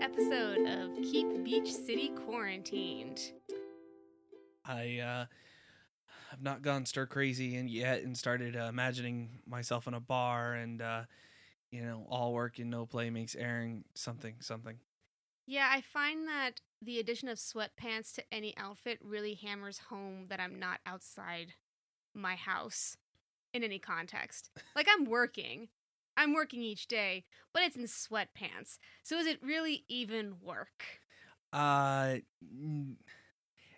episode of Keep Beach City Quarantined. I uh, have not gone stir crazy and yet and started uh, imagining myself in a bar and uh, you know all work and no play makes Aaron something something. Yeah, I find that the addition of sweatpants to any outfit really hammers home that I'm not outside my house in any context. Like I'm working. I'm working each day, but it's in sweatpants. So is it really even work? Uh,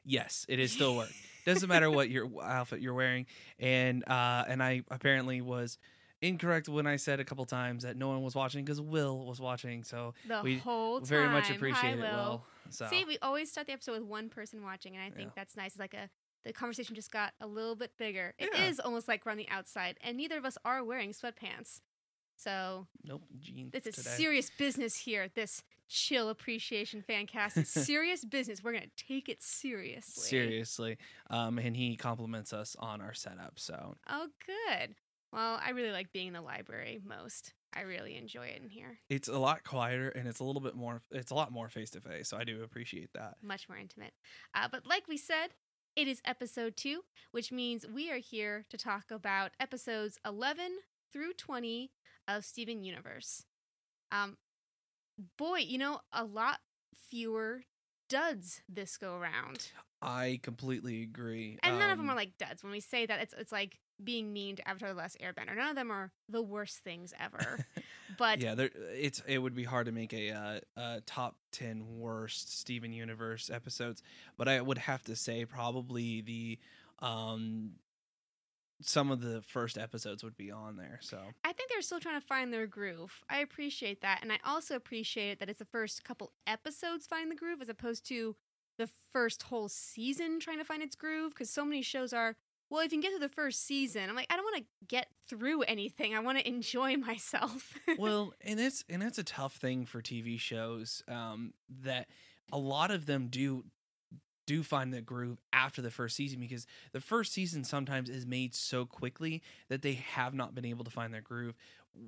yes, it is still work. Doesn't matter what your outfit you're wearing, and uh, and I apparently was incorrect when I said a couple times that no one was watching because Will was watching. So The we whole time. very much Hi, appreciate it. Will. Will. So See, we always start the episode with one person watching, and I think Yeah. that's nice. It's like a the conversation just got a little bit bigger. It is Yeah. almost like we're on the outside, and neither of us are wearing sweatpants. So nope, jeans. this is today. serious business here. This chill appreciation fan cast is serious business. We're gonna take it seriously. Seriously, um, and he compliments us on our setup. So Oh, good. Well, I really like being in the library most. I really enjoy it in here. it's a lot quieter and it's a little bit more. It's a lot more face to face. So I do appreciate that. much more intimate. Uh, but like we said, it is episode two, which means we are here to talk about episodes 11 through 20 of Steven Universe. Um, boy, you know, a lot fewer duds this go around. I completely agree. And none of them Um, are like duds. When we say that, it's, it's like being mean to Avatar The Last Airbender. None of them are the worst things ever. but yeah, there, it's it would be hard to make a, uh, a top ten worst Steven Universe episodes, but I would have to say probably the um some of the first episodes would be on there. So I think they're still trying to find their groove. I appreciate that. And I also appreciate that it's the first couple episodes find the groove as opposed to the first whole season trying to find its groove. Because so many shows are, well, if you can get through the first season, I'm like, I don't want to get through anything. I want to enjoy myself. well, and it's and that's a tough thing for TV shows um, that a lot of them do do find the groove after the first season because the first season sometimes is made so quickly that they have not been able to find their groove.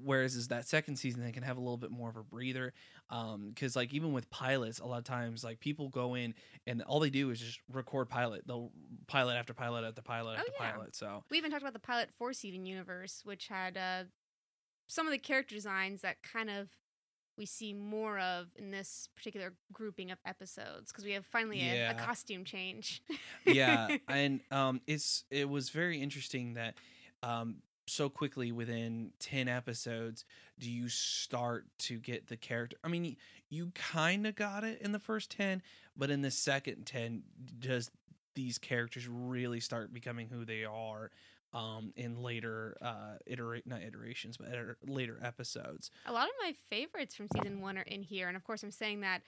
Whereas is that second season they can have a little bit more of a breather um because like even with pilots a lot of times like people go in and all they do is just record pilot. They'll pilot after pilot after pilot Oh, after yeah. pilot so. We even talked about the pilot for Steven Universe, which had uh, some of the character designs that kind of we see more of in this particular grouping of episodes because we have finally a, a costume change. yeah and um it's it was very interesting that um so quickly within 10 episodes do you start to get the character i mean you kind of got it in the first 10 but in the second 10 does these characters really start becoming who they are um in later uh iterate not iterations but iter- later episodes A lot of my favorites from season one are in here, and of course, I'm saying that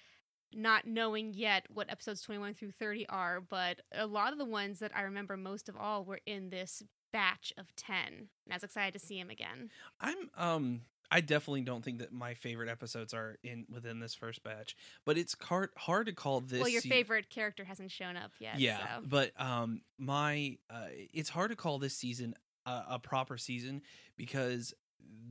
not knowing yet what episodes 21 through 30 are, but a lot of the ones that I remember most of all were in this batch of 10. And I was excited to see him again. I'm um I definitely don't think that my favorite episodes are in within this first batch, but it's hard hard to call this. well, your se- favorite character hasn't shown up yet. yeah, so. but um, my uh, it's hard to call this season a, a proper season because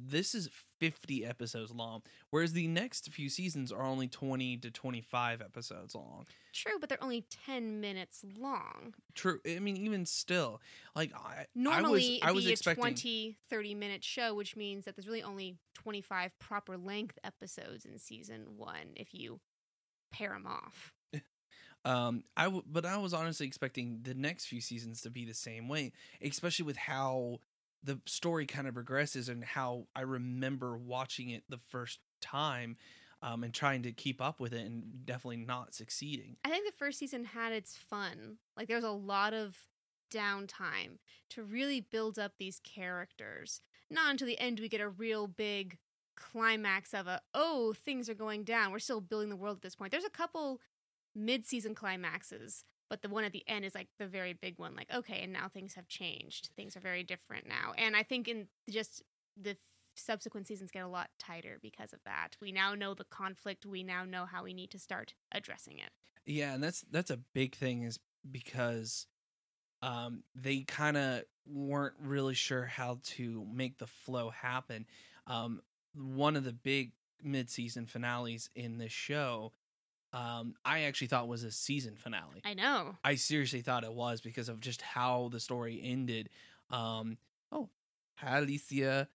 this is 50 episodes long, whereas the next few seasons are only 20 to 25 episodes long. True, but they're only 10 minutes long. True, I mean even still, like I Normally, I was, it'd be expecting a 20, 30 minute show, which means that there's really only 25 proper length episodes in season one if you pair them off. Um, I w- but I was honestly expecting the next few seasons to be the same way, especially with how the story kind of progresses and how I remember watching it the first time, um, and trying to keep up with it and definitely not succeeding. I think the first season had its fun. Like there was a lot of downtime to really build up these characters. Not until the end we get a real big climax of a oh things are going down. We're still building the world at this point. There's a couple mid-season climaxes, but the one at the end is like the very big one. Like okay, and now things have changed. Things are very different now. And I think in just the subsequent seasons get a lot tighter because of that. We now know the conflict. We now know how we need to start addressing it. Yeah, and that's that's a big thing is because um they kind of weren't really sure how to make the flow happen. Um one of the big mid-season finales in this show, um, I actually thought was a season finale. I know. I seriously thought it was because of just how the story ended. Um, oh, hi, Alicia.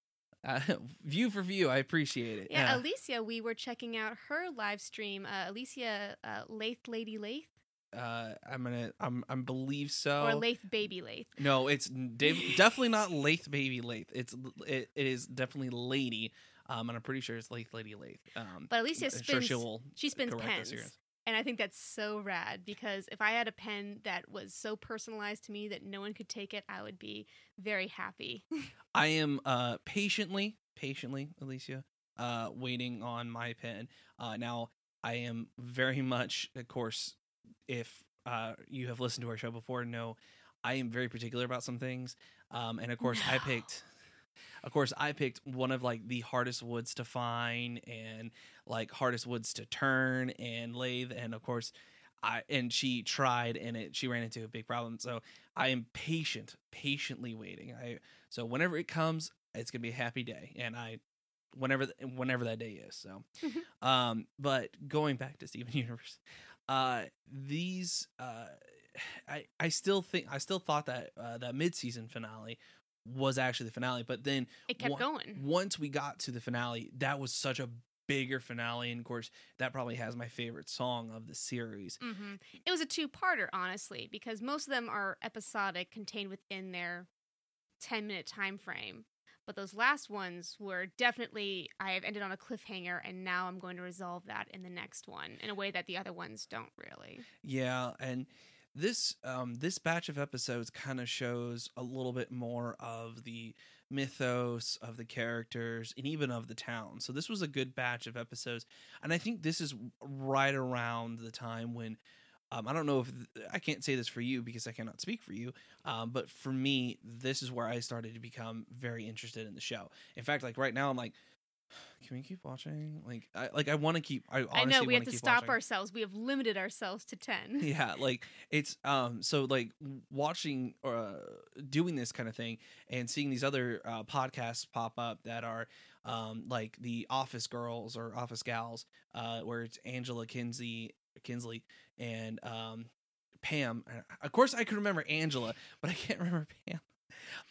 Uh, view for view, I appreciate it. Yeah, Alicia, we were checking out her live stream. Uh, Alicia uh, Lath Lady Lath uh, I'm gonna, I'm, I believe so. or Lath Baby Lath. No, it's de- definitely not Lath Baby Lath. It's it, it is definitely Lady. Um, and I'm pretty sure it's Lath Lady Lath. Um, But Alicia I'm sure spins. she will she spins pens. And I think that's so rad because if I had a pen that was so personalized to me that no one could take it, I would be very happy. I am uh patiently, patiently, Alicia, uh, waiting on my pen. Uh, now I am very much, of course, if uh you have listened to our show before, know I am very particular about some things. Um, and of course, I picked. Of course, I picked one of like the hardest woods to find and like hardest woods to turn and lathe, and of course, I and she tried and it she ran into a big problem. So I am patient, patiently waiting. I so whenever it comes, it's gonna be a happy day, and I whenever whenever that day is. So, um, but going back to Steven Universe, uh, these uh, I I still think I still thought that uh, that mid season finale was actually the finale, but then It kept Wha- going. once we got to the finale, that was such a bigger finale, and of course that probably has my favorite song of the series. hmm It was a two-parter, honestly, because most of them are episodic, contained within their ten-minute time frame. But those last ones were definitely I have ended on a cliffhanger, and now I'm going to resolve that in the next one in a way that the other ones don't really. Yeah, and this um this batch of episodes kind of shows a little bit more of the mythos of the characters and even of the town. So this was a good batch of episodes, and I think this is right around the time when um, I don't know if I can't say this for you because I cannot speak for you, um, but for me, this is where I started to become very interested in the show. In fact, like right now, I'm like, can we keep watching? Like, I like I want to keep. I I know we have to stop watching. ourselves. We have limited ourselves to ten. yeah like it's um so like watching uh doing this kind of thing and seeing these other uh podcasts pop up that are um like the office girls or office gals uh where it's angela kinsey kinsley and um pam Uh, of course i can remember angela but i can't remember pam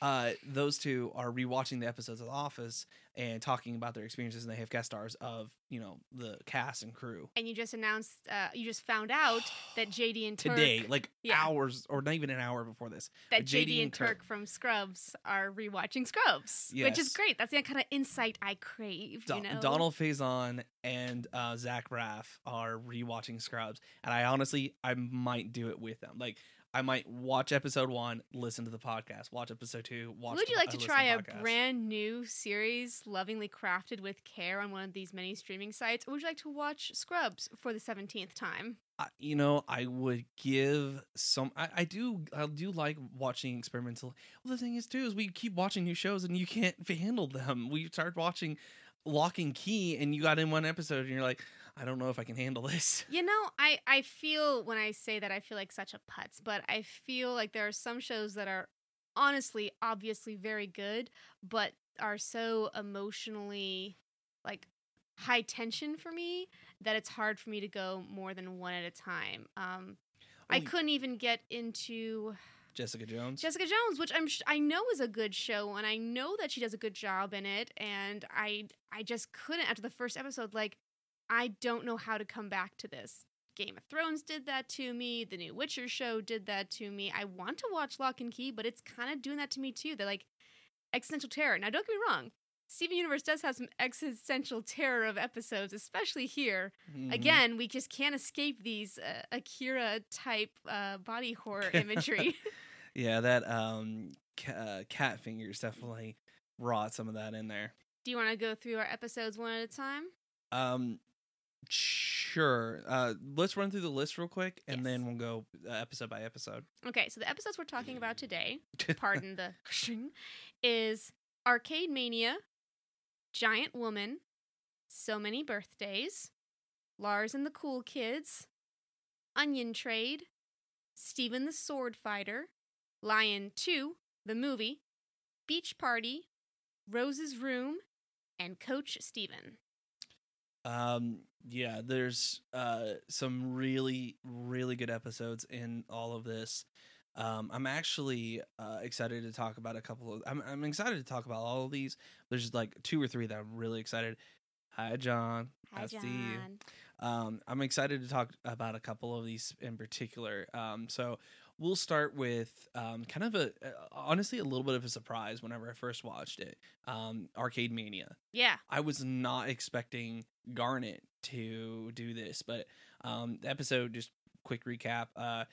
uh those two are rewatching the episodes of the office and talking about their experiences and they have guest stars of you know the cast and crew And you just announced, uh, you just found out that JD and Turk, today, like Yeah. hours or not even an hour before this. that but JD, and Turk, from Scrubs are rewatching Scrubs, which is great. That's the kind of insight I crave. Do- you know, Donald Faison and uh, Zach Braff are rewatching Scrubs, and I honestly I might do it with them. Like I might watch episode one, listen to the podcast. Watch episode two, watch. Would the- you like to try the a brand new series, lovingly crafted with care, on one of these many streaming sites, or would you like to watch Scrubs for the seventeenth time? I- you know, I would give some. I, I do. I do like watching experimental. Well, the thing is, too, is we keep watching new shows and you can't handle them. We start watching Locke and Key, and you got in one episode, and you're like, I don't know if I can handle this. You know, I I feel when I say that I feel like such a putz, but I feel like there are some shows that are honestly, obviously very good, but are so emotionally like high tension for me that it's hard for me to go more than one at a time. Um, I Oh, couldn't even get into Jessica Jones. Jessica Jones, which I'm sh- I know is a good show, and I know that she does a good job in it, and I I just couldn't after the first episode. Like, I don't know how to come back to this. Game of Thrones did that to me. The new Witcher show did that to me. I want to watch Locke and Key, but it's kind of doing that to me too. They're like existential terror. Now, don't get me wrong. Steven Universe does have some existential terror of episodes, especially here. Mhm. Again, we just can't escape these uh, Akira type uh, body horror imagery. Yeah, that um ca- uh, cat fingers definitely brought some of that in there. Do you want to go through our episodes one at a time? Um, sure. Uh, let's run through the list real quick, and Yes. then we'll go uh, episode by episode. Okay, so the episodes we're talking about today, pardon the is Arcade Mania, Giant Woman, So Many Birthdays, Lars and the Cool Kids, Onion Trade, Steven the Sword Fighter, Lion 2, the movie, Beach Party, Rose's Room, and Coach Steven. Um, yeah, there's uh some really really good episodes in all of this. Um, I'm actually uh, excited to talk about a couple of. I'm I'm excited to talk about all of these. There's like two or three that I'm really excited. Hi, John. Hi, I see you. John. Um, I'm excited to talk about a couple of these in particular. Um, so we'll start with um, kind of a uh, honestly a little bit of a surprise whenever I first watched it. Um, Arcade Mania. Yeah. I was not expecting Garnet to do this, but um, the episode just quick recap. Uh,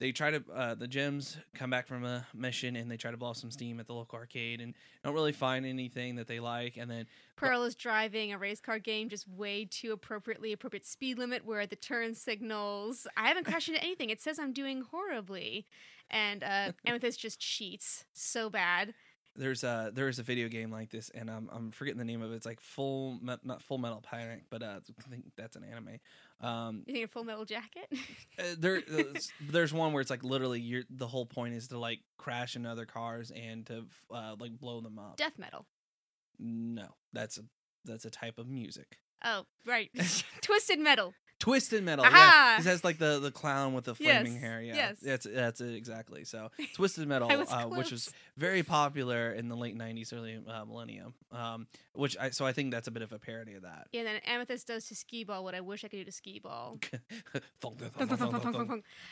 they try to uh, the gems come back from a mission and they try to blow off some steam at the local arcade and don't really find anything that they like. And then Pearl is driving a race car game just way too appropriately appropriate speed limit where the turn signals. I haven't crashed into anything. It says I'm doing horribly. And uh, Amethyst just cheats so bad. there's a there's a video game like this and I'm I'm forgetting the name of it. It's like full not Full Metal Panic, but uh, I think that's an anime. Um, You think a Full Metal Jacket? uh, there there's, there's one where it's like literally you're the whole point is to like crash into other cars and to uh, like blow them up. Death metal. No, that's a that's a type of music. Oh, right. Twisted metal. Twisted metal. Aha! Yeah, it has like the the clown with the flaming Yes, hair. Yeah, yes. that's that's it exactly. So Twisted Metal, was uh, which was very popular in the late '90s, early uh, millennium. Um, which I so I think that's a bit of a parody of that. Yeah, and then Amethyst does to skee ball what I wish I could do to skee ball.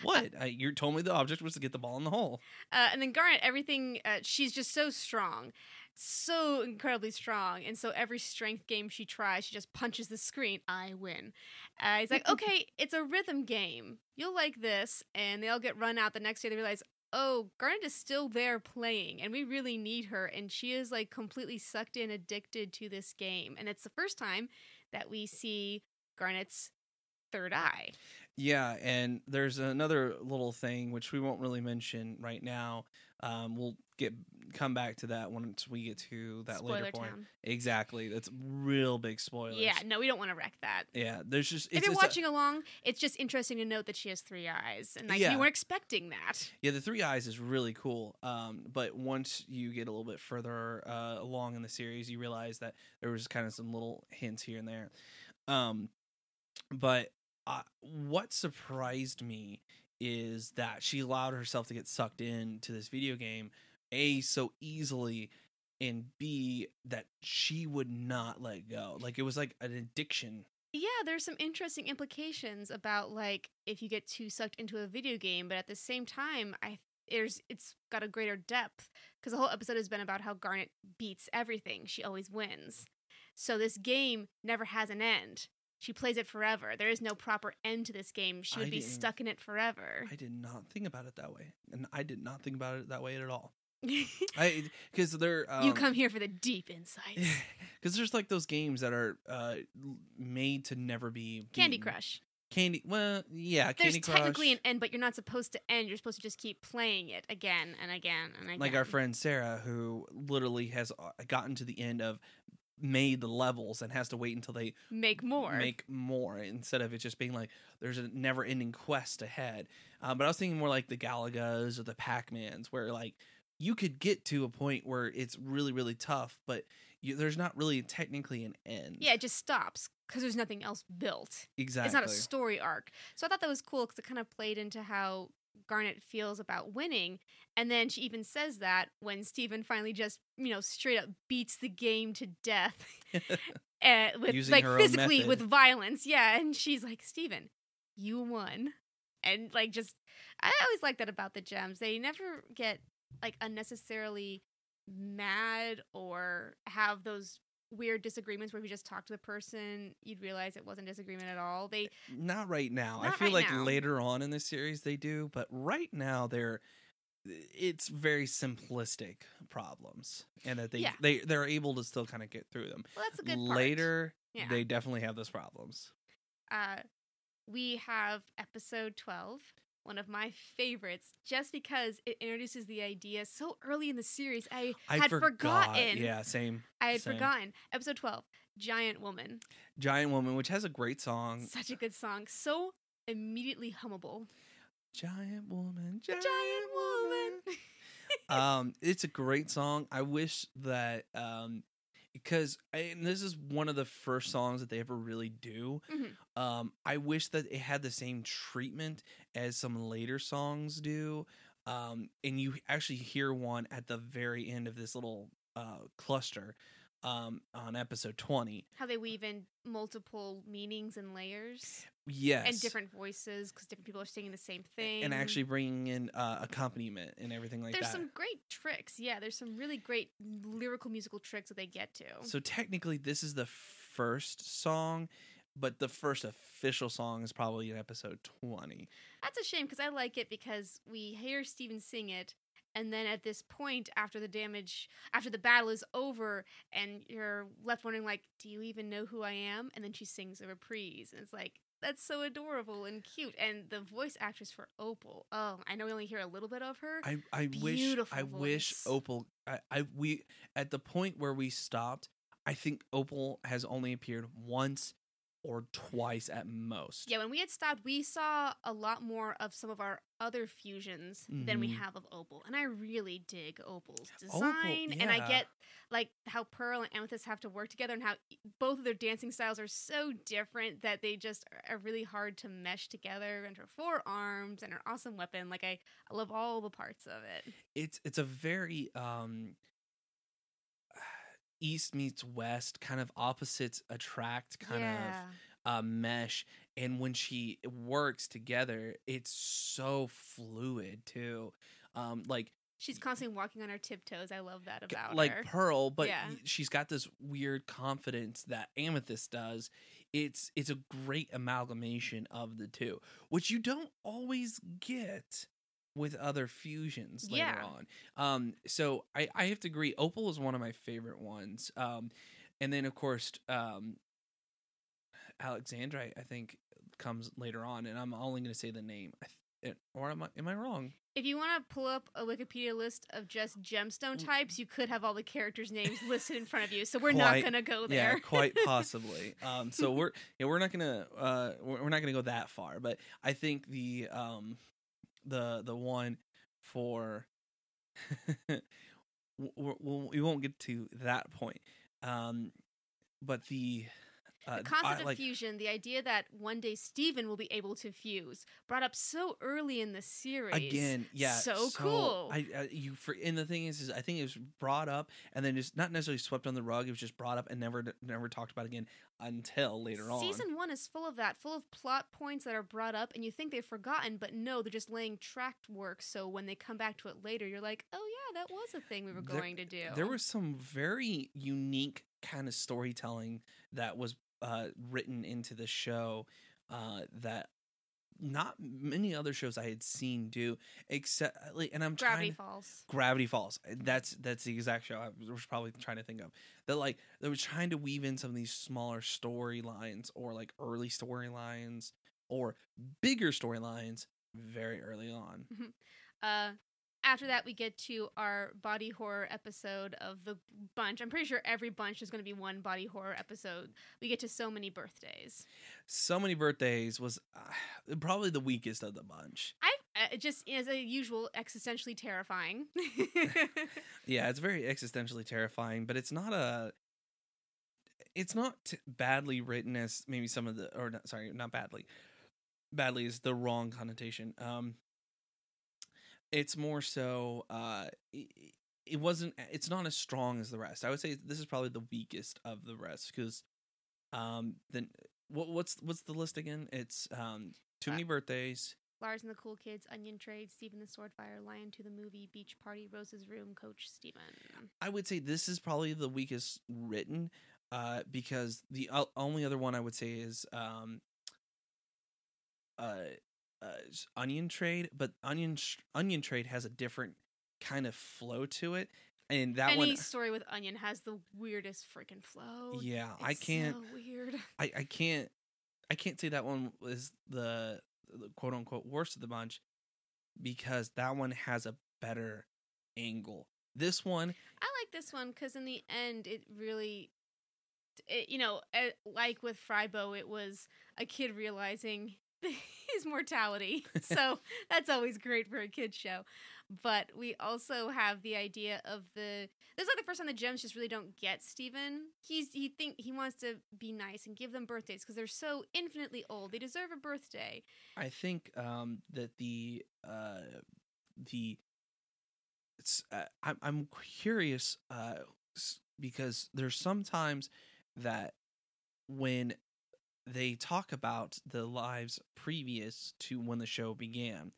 What? I, you told me the object was to get the ball in the hole. Uh, and then Garnet, everything, uh, she's just so strong. So incredibly strong. And so every strength game she tries, she just punches the screen. I win. Uh, he's like, okay, it's a rhythm game. You'll like this. And they all get run out. The next day they realize, oh, Garnet is still there playing. And we really need her. And she is like completely sucked in, addicted to this game. And it's the first time that we see Garnet's third eye. Yeah, and there's another little thing which we won't really mention right now. Um, we'll get come back to that once we get to that Spoiler later point. town. Exactly, that's real big spoilers. Yeah, no, we don't want to wreck that. yeah. There's just if it's, you're it's a- watching along, it's just interesting to note that she has three eyes, and like Yeah. you weren't expecting that. yeah, the three eyes is really cool. Um, but once you get a little bit further uh, along in the series, you realize that there was kind of some little hints here and there. Um, but uh, what surprised me is that she allowed herself to get sucked into this video game a so easily and b that she would not let go like it was like an addiction Yeah, there's some interesting implications about like if you get too sucked into a video game, but at the same time, I there's it's got a greater depth because the whole episode has been about how Garnet beats everything. She always wins. So this game never has an end. She plays it forever. There is no proper end to this game. She would I be stuck in it forever. i did not think about it that way and i did not think about it that way at all i because they're um, you come here for the deep insights. because there's like those games that are uh made to never be Candy. Crush. candy well yeah There's candy technically an end, but you're not supposed to end. You're supposed to just keep playing it again and again and again. like our friend Sarah, who literally has uh, gotten to the end of made the levels and has to wait until they make more. make more instead of it just being like there's a never ending quest ahead. Uh, but I was thinking more like the Galagas or the Pac Mans, where like you could get to a point where it's really really tough, but you, there's not really technically an end. yeah, it just stops because there's nothing else built. exactly. It's not a story arc. So I thought that was cool because it kind of played into how Garnet feels about winning. And then she even says that when Steven finally just, you know, straight up beats the game to death. uh, with Using like physically with violence. Yeah, and she's like, "Steven, you won." And like just I always like that about the gems. They never get like unnecessarily mad or have those weird disagreements where if you just talk to the person, you'd realize it wasn't disagreement at all. They not right now. I feel right like now. later on in the series they do, but right now they're it's very simplistic problems and that they Yeah. they they're able to still kind of get through them. well that's a good. Later Yeah. they definitely have those problems. uh we have episode 12 one of my favorites just because it introduces the idea so early in the series i, I had forgot. forgotten Yeah, same. i had same. forgotten episode 12 giant woman Giant Woman, which has a great song. such a good song so immediately hummable Giant Woman, Giant, giant woman um, it's a great song. I wish that um, because and this is one of the first songs that they ever really do. Mhm. Um, I wish that it had the same treatment as some later songs do. Um, and you actually hear one at the very end of this little uh, cluster um, on episode 20. How they weave in multiple meanings and layers Yes. and different voices because different people are singing the same thing. and actually bringing in uh, accompaniment and everything like there's that. There's some great tricks. Yeah, there's some really great lyrical musical tricks that they get to. So technically, this is the first song, but the first official song is probably in episode 20. That's a shame because I like it because we hear Steven sing it, and then at this point, after the damage, after the battle is over, and you're left wondering, like, do you even know who I am? And then she sings a reprise, and it's like, that's so adorable and cute. And the voice actress for Opal, oh, I know we only hear a little bit of her. I I wish I wish. Opal I, I we at the point where we stopped, I think Opal has only appeared once or twice at most. yeah, when we had stopped, we saw a lot more of some of our other fusions than we Mhm. have of Opal, and I really dig Opal's Opal, design. And I get like how Pearl and Amethyst have to work together, and how both of their dancing styles are so different that they just are- are really hard to mesh together. And her forearms and her awesome weapon, like I, I love all the parts of it. It's it's a very um east meets west kind of opposites attract kind yeah. of uh, mesh and when she works together it's so fluid too um like She's constantly walking on her tiptoes. I love that about like her. Like Pearl but Yeah. she's got this weird confidence that amethyst does it's it's a great amalgamation of the two which you don't always get with other fusions later Yeah. on um so i i have to agree opal is one of my favorite ones um and then of course um alexandrite i think comes later on and i'm only going to say the name I th- or am i am i wrong If you want to pull up a Wikipedia list of just gemstone Mm. types, you could have all the characters' names listed in front of you. So we're not going to go there. Yeah, quite possibly. Um, so we're yeah we're not gonna uh we're, we're not gonna go that far, but I think the um the the one for we won't get to that point. Um, but the Uh, the concept I, of fusion, the idea that one day Steven will be able to fuse, brought up so early in the series. again, yeah, So, cool. I, I you for and the thing is, is I think it was brought up and then just not necessarily swept on the rug. It was just brought up and never never talked about again until later on. Season one is full of that, full of plot points that are brought up, and you think they've forgotten, but no, they're just laying tracked work. So when they come back to it later, you're like, oh yeah, that was a thing we were There- going to do. There was some very unique kind of storytelling that was uh, written into the show uh, that not many other shows I had seen do, except like, and I'm trying Gravity trying. Falls. Gravity Falls. That's that's the exact show I was probably trying to think of. That like they were trying to weave in some of these smaller storylines or like early storylines or bigger storylines very early on. Uh, after that, we get to our body horror episode of the bunch. I'm pretty sure every bunch is going to be one body horror episode. We get to so many birthdays. So many birthdays was uh, probably the weakest of the bunch. I uh, just as a usual existentially terrifying. Yeah, it's very existentially terrifying, but it's not a. It's not t- badly written as maybe some of the, or not, sorry, not badly. Badly is the wrong connotation. Um, it's more so. Uh, it, it wasn't. It's not as strong as the rest. I would say this is probably the weakest of the rest because, um, then what what's what's the list again? It's um too Uh, many birthdays. Lars and the Cool Kids, Onion Trade, Steven the Sword Fighter, Lion to the Movie, Beach Party, Rose's Room, Coach Steven. I would say this is probably the weakest written, uh, because the o- only other one I would say is um, uh, uh, Onion Trade, but Onion Onion Trade has a different kind of flow to it, and that Any one, story with Onion has the weirdest freaking flow. yeah, I can't, So weird. I, I can't, I can't say that one was the, the quote unquote worst of the bunch, because that one has a better angle. This one, I like this one because in the end, it really, it, you know, eh, like with Frybo, it was a kid realizing his mortality. so that's always great for a kids show. But we also have the idea of the this is like the first time the gems just really don't get Steven. He's he think he wants to be nice and give them birthdays because they're so infinitely old. They deserve a birthday. I think um, that the uh, the it's uh, I'm I'm curious uh, because there's sometimes that when they talk about the lives previous to when the show began,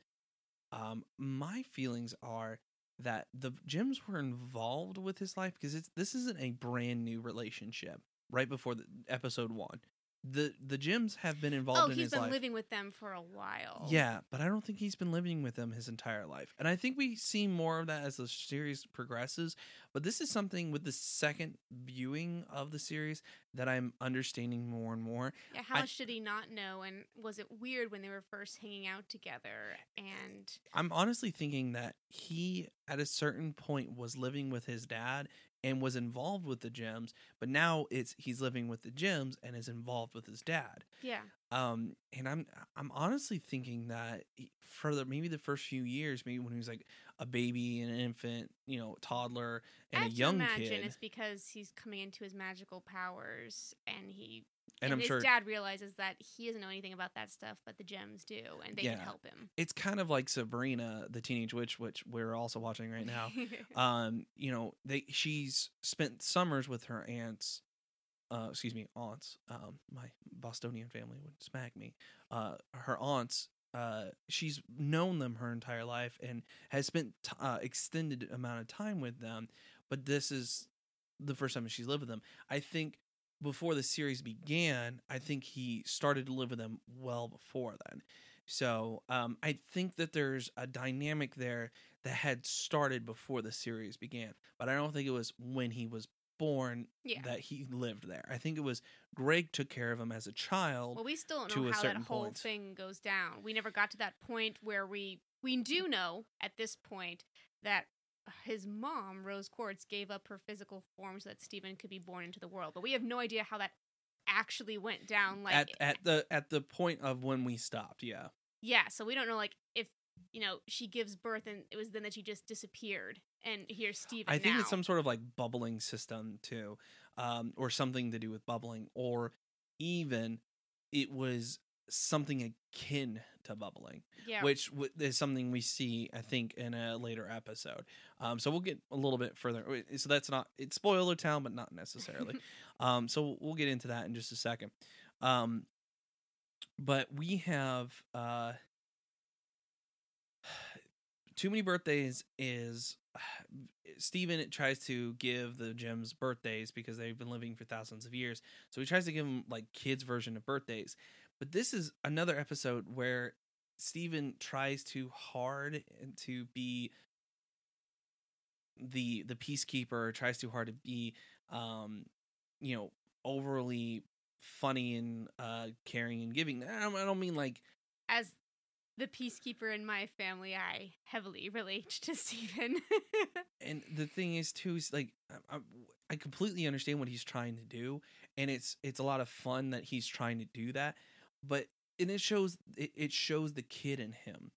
um, my feelings are that the Gems were involved with his life because it's this isn't a brand new relationship. Right before the episode one, the the Gems have been involved oh, in he's been life. living with them for a while. Yeah, but I don't think he's been living with them his entire life. And I think we see more of that as the series progresses. But this is something with the second viewing of the series that I'm understanding more and more. Yeah, how I- much did he not know? And was it weird when they were first hanging out together? And I'm honestly thinking that he, at a certain point, was living with his dad and was involved with the gems, but now it's he's living with the gems and is involved with his dad. yeah, Um, and I'm I'm honestly thinking that for the maybe the first few years, maybe when he was like a baby, an infant, you know, toddler, and I a young imagine kid, it's because he's coming into his magical powers, and he and, I'm his sure dad realizes that he doesn't know anything about that stuff, but the gems do, and they Yeah. can help him. it's kind of like Sabrina, the teenage witch, which we're also watching right now. um, you know, they she's spent summers with her aunts. Uh, excuse me, aunts. Um, my Bostonian family would smack me. Uh, her aunts. Uh, she's known them her entire life and has spent t- uh, extended amount of time with them. But this is the first time she's lived with them. I think before the series began, I think he started to live with them well before then. So um, I think that there's a dynamic there that had started before the series began, but I don't think it was when he was born yeah. that he lived there. I think it was Greg took care of him as a child. Well, we still don't know how that whole point. thing goes down. We never got to that point where we we do know at this point that his mom, Rose Quartz, gave up her physical form so that Steven could be born into the world. But we have no idea how that actually went down. Like, at at the at the point of when we stopped, yeah. yeah, so we don't know like if you know she gives birth and it was then that she just disappeared. And here's Steven. I think now. it's some sort of like bubbling system too, um, or something to do with bubbling, or even it was something akin to bubbling. yeah. which w- is something we see, I think, in a later episode. Um, so we'll get a little bit further. So that's not it's spoiler town, but not necessarily. um, so we'll get into that in just a second. Um, but we have uh, too many birthdays. Is Steven tries to give the gems birthdays because they've been living for thousands of years. So he tries to give them like kids' version of birthdays. But this is another episode where Steven tries too hard to be the the peacekeeper tries too hard to be um you know overly funny and uh caring and giving I don't, I don't mean like as the peacekeeper in my family, I heavily relate to Steven. and the thing is too is like I, I, completely understand what he's trying to do and it's it's a lot of fun that he's trying to do that but and it shows it, it shows the kid in him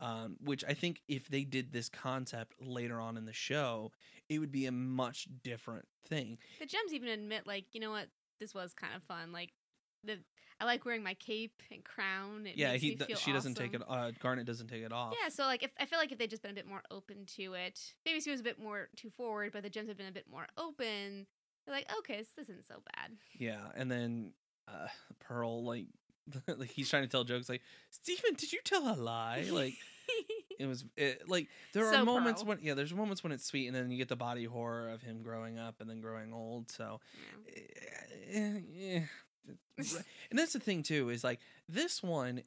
um which i think if they did this concept later on in the show it would be a much different thing the gems even admit, like, you know what, this was kind of fun. Like, the I like wearing my cape and crown. It yeah makes he me th- feel she doesn't take it uh garnet doesn't take it off Yeah, so like if I feel like if they'd just been a bit more open to it, maybe she was a bit more too forward, but the gems have been a bit more open. They're like, okay, this isn't so bad. yeah and then uh pearl like like he's trying to tell jokes like Steven, did you tell a lie like it was it, like there So are moments Pearl. when yeah there's moments when it's sweet and then you get the body horror of him growing up and then growing old so Yeah. eh, eh, right. And that's the thing too is like this one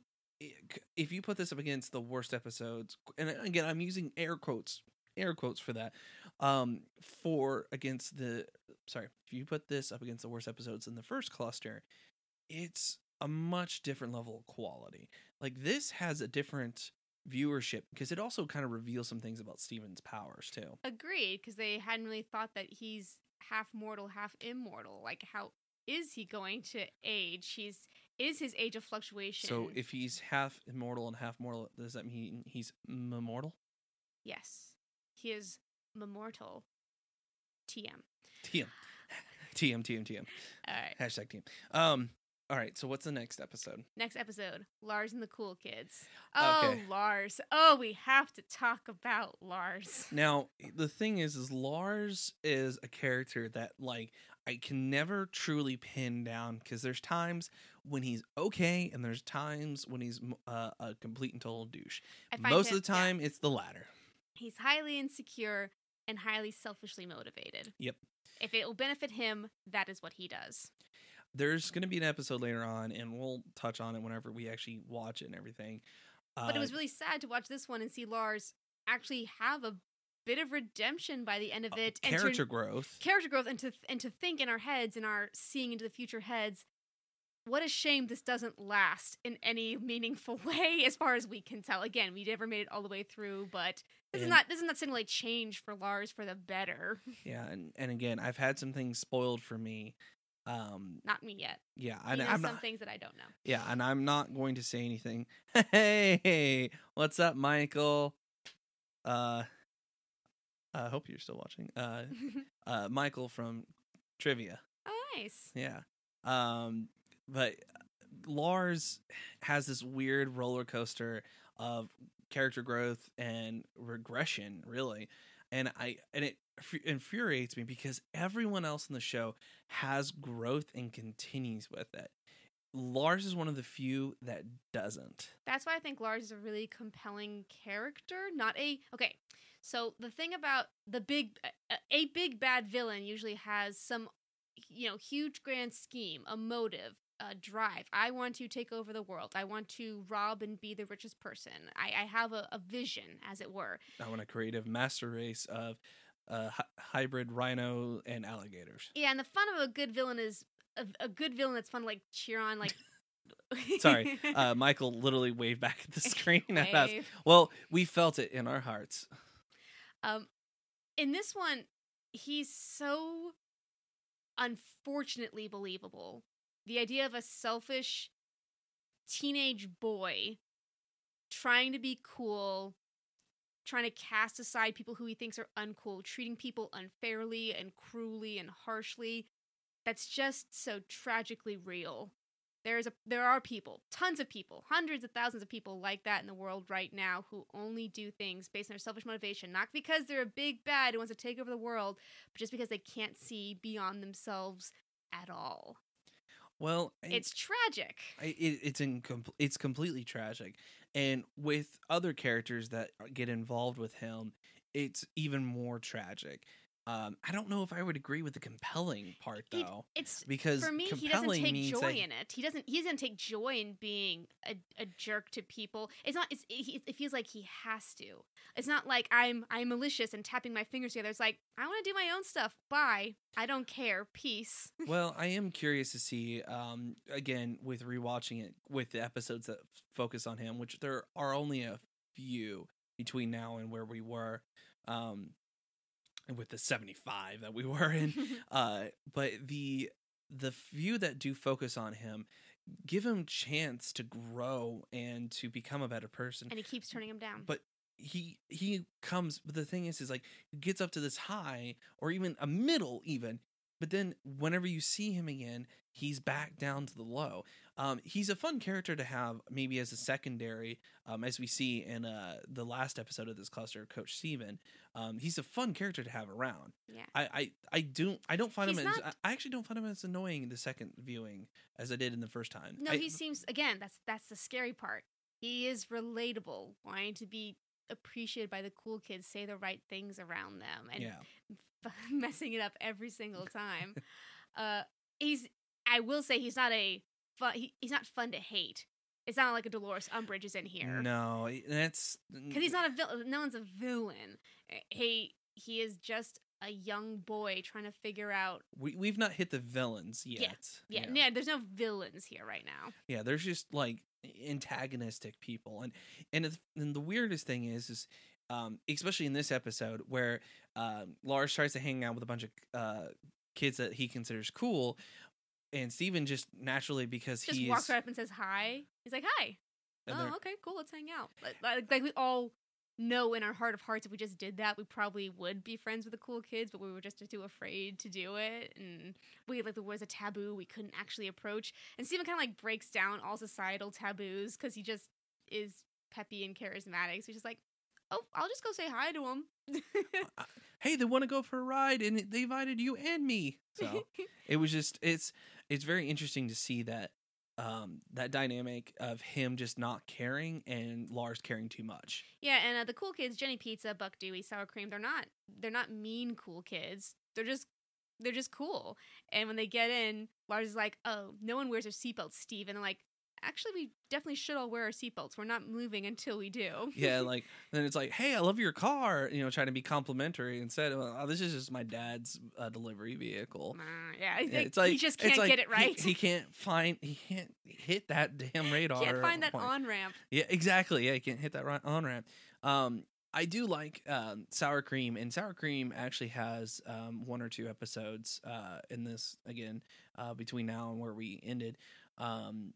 if you put this up against the worst episodes and again i'm using air quotes air quotes for that um for against the sorry if you put this up against the worst episodes in the first cluster it's a much different level of quality like this has a different viewership because it also kind of reveals some things about Steven's powers too. Agreed, because they hadn't really thought that he's half mortal, half immortal. Like, how is he going to age? He's is his age of fluctuation. So if he's half immortal and half mortal, does that mean he's immortal? yes, he is immortal. TM. TM. TM, TM, TM. All right. Hashtag TM. Um, all right, so what's the next episode? Next episode, Lars and the Cool Kids. Oh, Okay. Lars. Oh, we have to talk about Lars. Now, the thing is, is Lars is a character that like I can never truly pin down because there's times when he's okay and there's times when he's uh, a complete and total douche. Most him- of the yeah. time, it's the latter. he's highly insecure and highly selfishly motivated. Yep. If it will benefit him, that is what he does. There's going to be an episode later on, and we'll touch on it whenever we actually watch it and everything. But it Uh, was really sad to watch this one and see Lars actually have a bit of redemption by the end of uh, it. and to- character growth. character growth and to and to think in our heads in our seeing into the future heads what a shame this doesn't last in any meaningful way as far as we can tell again we never made it all the way through but this is not this is not signaling change for lars for the better Yeah, and, and again, I've had some things spoiled for me. Um, not me yet yeah, I and I'm some not. things that i don't know Yeah, and I'm not going to say anything. Hey, what's up, Michael? Uh, I hope you're still watching. Uh, uh, Michael from Trivia. oh nice Yeah. Um, but Lars has this weird roller coaster of character growth and regression, really. And I and it infuriates me because everyone else in the show has growth and continues with it. Lars is one of the few that doesn't. that's why i think lars is a really compelling character not a okay so the thing about the big a, big bad villain usually has some you know huge grand scheme a motive a drive i want to take over the world i want to rob and be the richest person i, I have a, a vision as it were I want a creative master race of uh, hy- hybrid rhino and alligators. yeah and the fun of a good villain is a, a good villain that's fun to like cheer on like Sorry, uh, Michael literally waved back at the screen at us. Well, we felt it in our hearts. Um, in this one, he's so unfortunately believable. The idea of a selfish teenage boy trying to be cool, trying to cast aside people who he thinks are uncool, treating people unfairly and cruelly and harshly. That's just so tragically real. There's a there are people, tons of people, hundreds of thousands of people like that in the world right now who only do things based on their selfish motivation, not because they're a big bad who wants to take over the world, but just because they can't see beyond themselves at all. Well, It's tragic. I, it, it's in it's completely tragic, and with other characters that get involved with him, it's even more tragic. Um, I don't know if I would agree with the compelling part though, It's because for me, he doesn't take joy that- in it. He doesn't. He doesn't take joy in being a, a jerk to people. It's not. It's, it, it feels like he has to. It's not like I'm I'm malicious and tapping my fingers together. It's like I want to do my own stuff. Bye. I don't care. Peace. well, I am curious to see um, again with rewatching it with the episodes that focus on him, which there are only a few between now and where we were, um, with the seventy five that we were in. uh but the the few that do focus on him give him chance to grow and to become a better person and he keeps turning him down. but he he comes but the thing is is like he gets up to this high or even a middle even but then whenever you see him again he's back down to the low um he's a fun character to have maybe as a secondary um as we see in uh the last episode of this cluster coach steven um he's a fun character to have around yeah. I, I I don't I don't find He's him as not- I actually don't find him as annoying the second viewing as I did in the first time. No, I- he seems again. That's that's the scary part. He is relatable, wanting to be appreciated by the cool kids, say the right things around them, and yeah messing it up every single time. uh, he's. I will say he's not a fun. He, he's not fun to hate. It's not like a Dolores Umbridge is in here no that's because he's not a villain. No one's a villain. He he is just a young boy trying to figure out. we we've not hit the villains yet. Yeah, yeah. yeah. There's no villains here right now. Yeah, there's just like antagonistic people, and and, it's, and the weirdest thing is is um, especially in this episode where um, Lars tries to hang out with a bunch of uh, kids that he considers cool. and Steven just naturally because Just he's walks right up and says hi. He's like, "Hi." oh, okay, cool. Let's hang out. Like, like, like we all know in our heart of hearts, if we just did that, we probably would be friends with the cool kids, but we were just too afraid to do it, and we like there was a taboo we couldn't actually approach. And Steven kind of like breaks down all societal taboos because he just is peppy and charismatic. So he's just like, "Oh, I'll just go say hi to him." hey, they want to go for a ride, and they invited you and me. So it was just it's it's very interesting to see that um that dynamic of him just not caring and Lars caring too much. Yeah, and uh, the cool kids, Jenny Pizza, Buck Dewey, Sour Cream, they're not they're not mean cool kids. They're just they're just cool. And when they get in, Lars is like, "Oh, no one wears their seatbelts, Steve." And they're like, "Actually, we definitely should all wear our seatbelts. We're not moving until we do." Yeah, like then it's like, hey, I love your car. You know, trying to be complimentary instead. Of, oh, this is just my dad's uh, delivery vehicle. Nah, yeah, it's like he just can't like get it right. He, can't find. He can't hit that damn radar. He can't find that on ramp. Yeah, exactly. Yeah, you can't hit that on ramp. Um, I do like um, sour cream, and sour cream actually has um, one or two episodes uh, in this again uh, between now and where we ended. Um,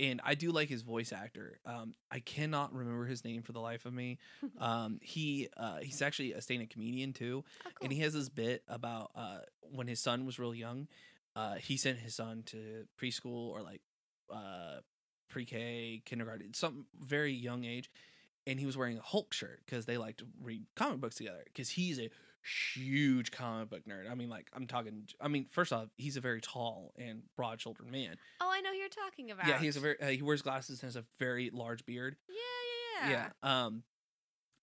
and I do like his voice actor. Um, I cannot remember his name for the life of me. Um, he uh, he's actually a stand-up comedian too, Oh, cool. and he has this bit about uh, when his son was real young. Uh, he sent his son to preschool or like uh, pre-K, kindergarten, some very young age, and he was wearing a Hulk shirt because they like to read comic books together. Because he's a huge comic book nerd. I mean, like I'm talking. I mean, first off, he's a very tall and broad-shouldered man. oh, I know who you're talking about. Yeah, he's a very. Uh, he wears glasses and has a very large beard. yeah, yeah, yeah. Yeah. Um,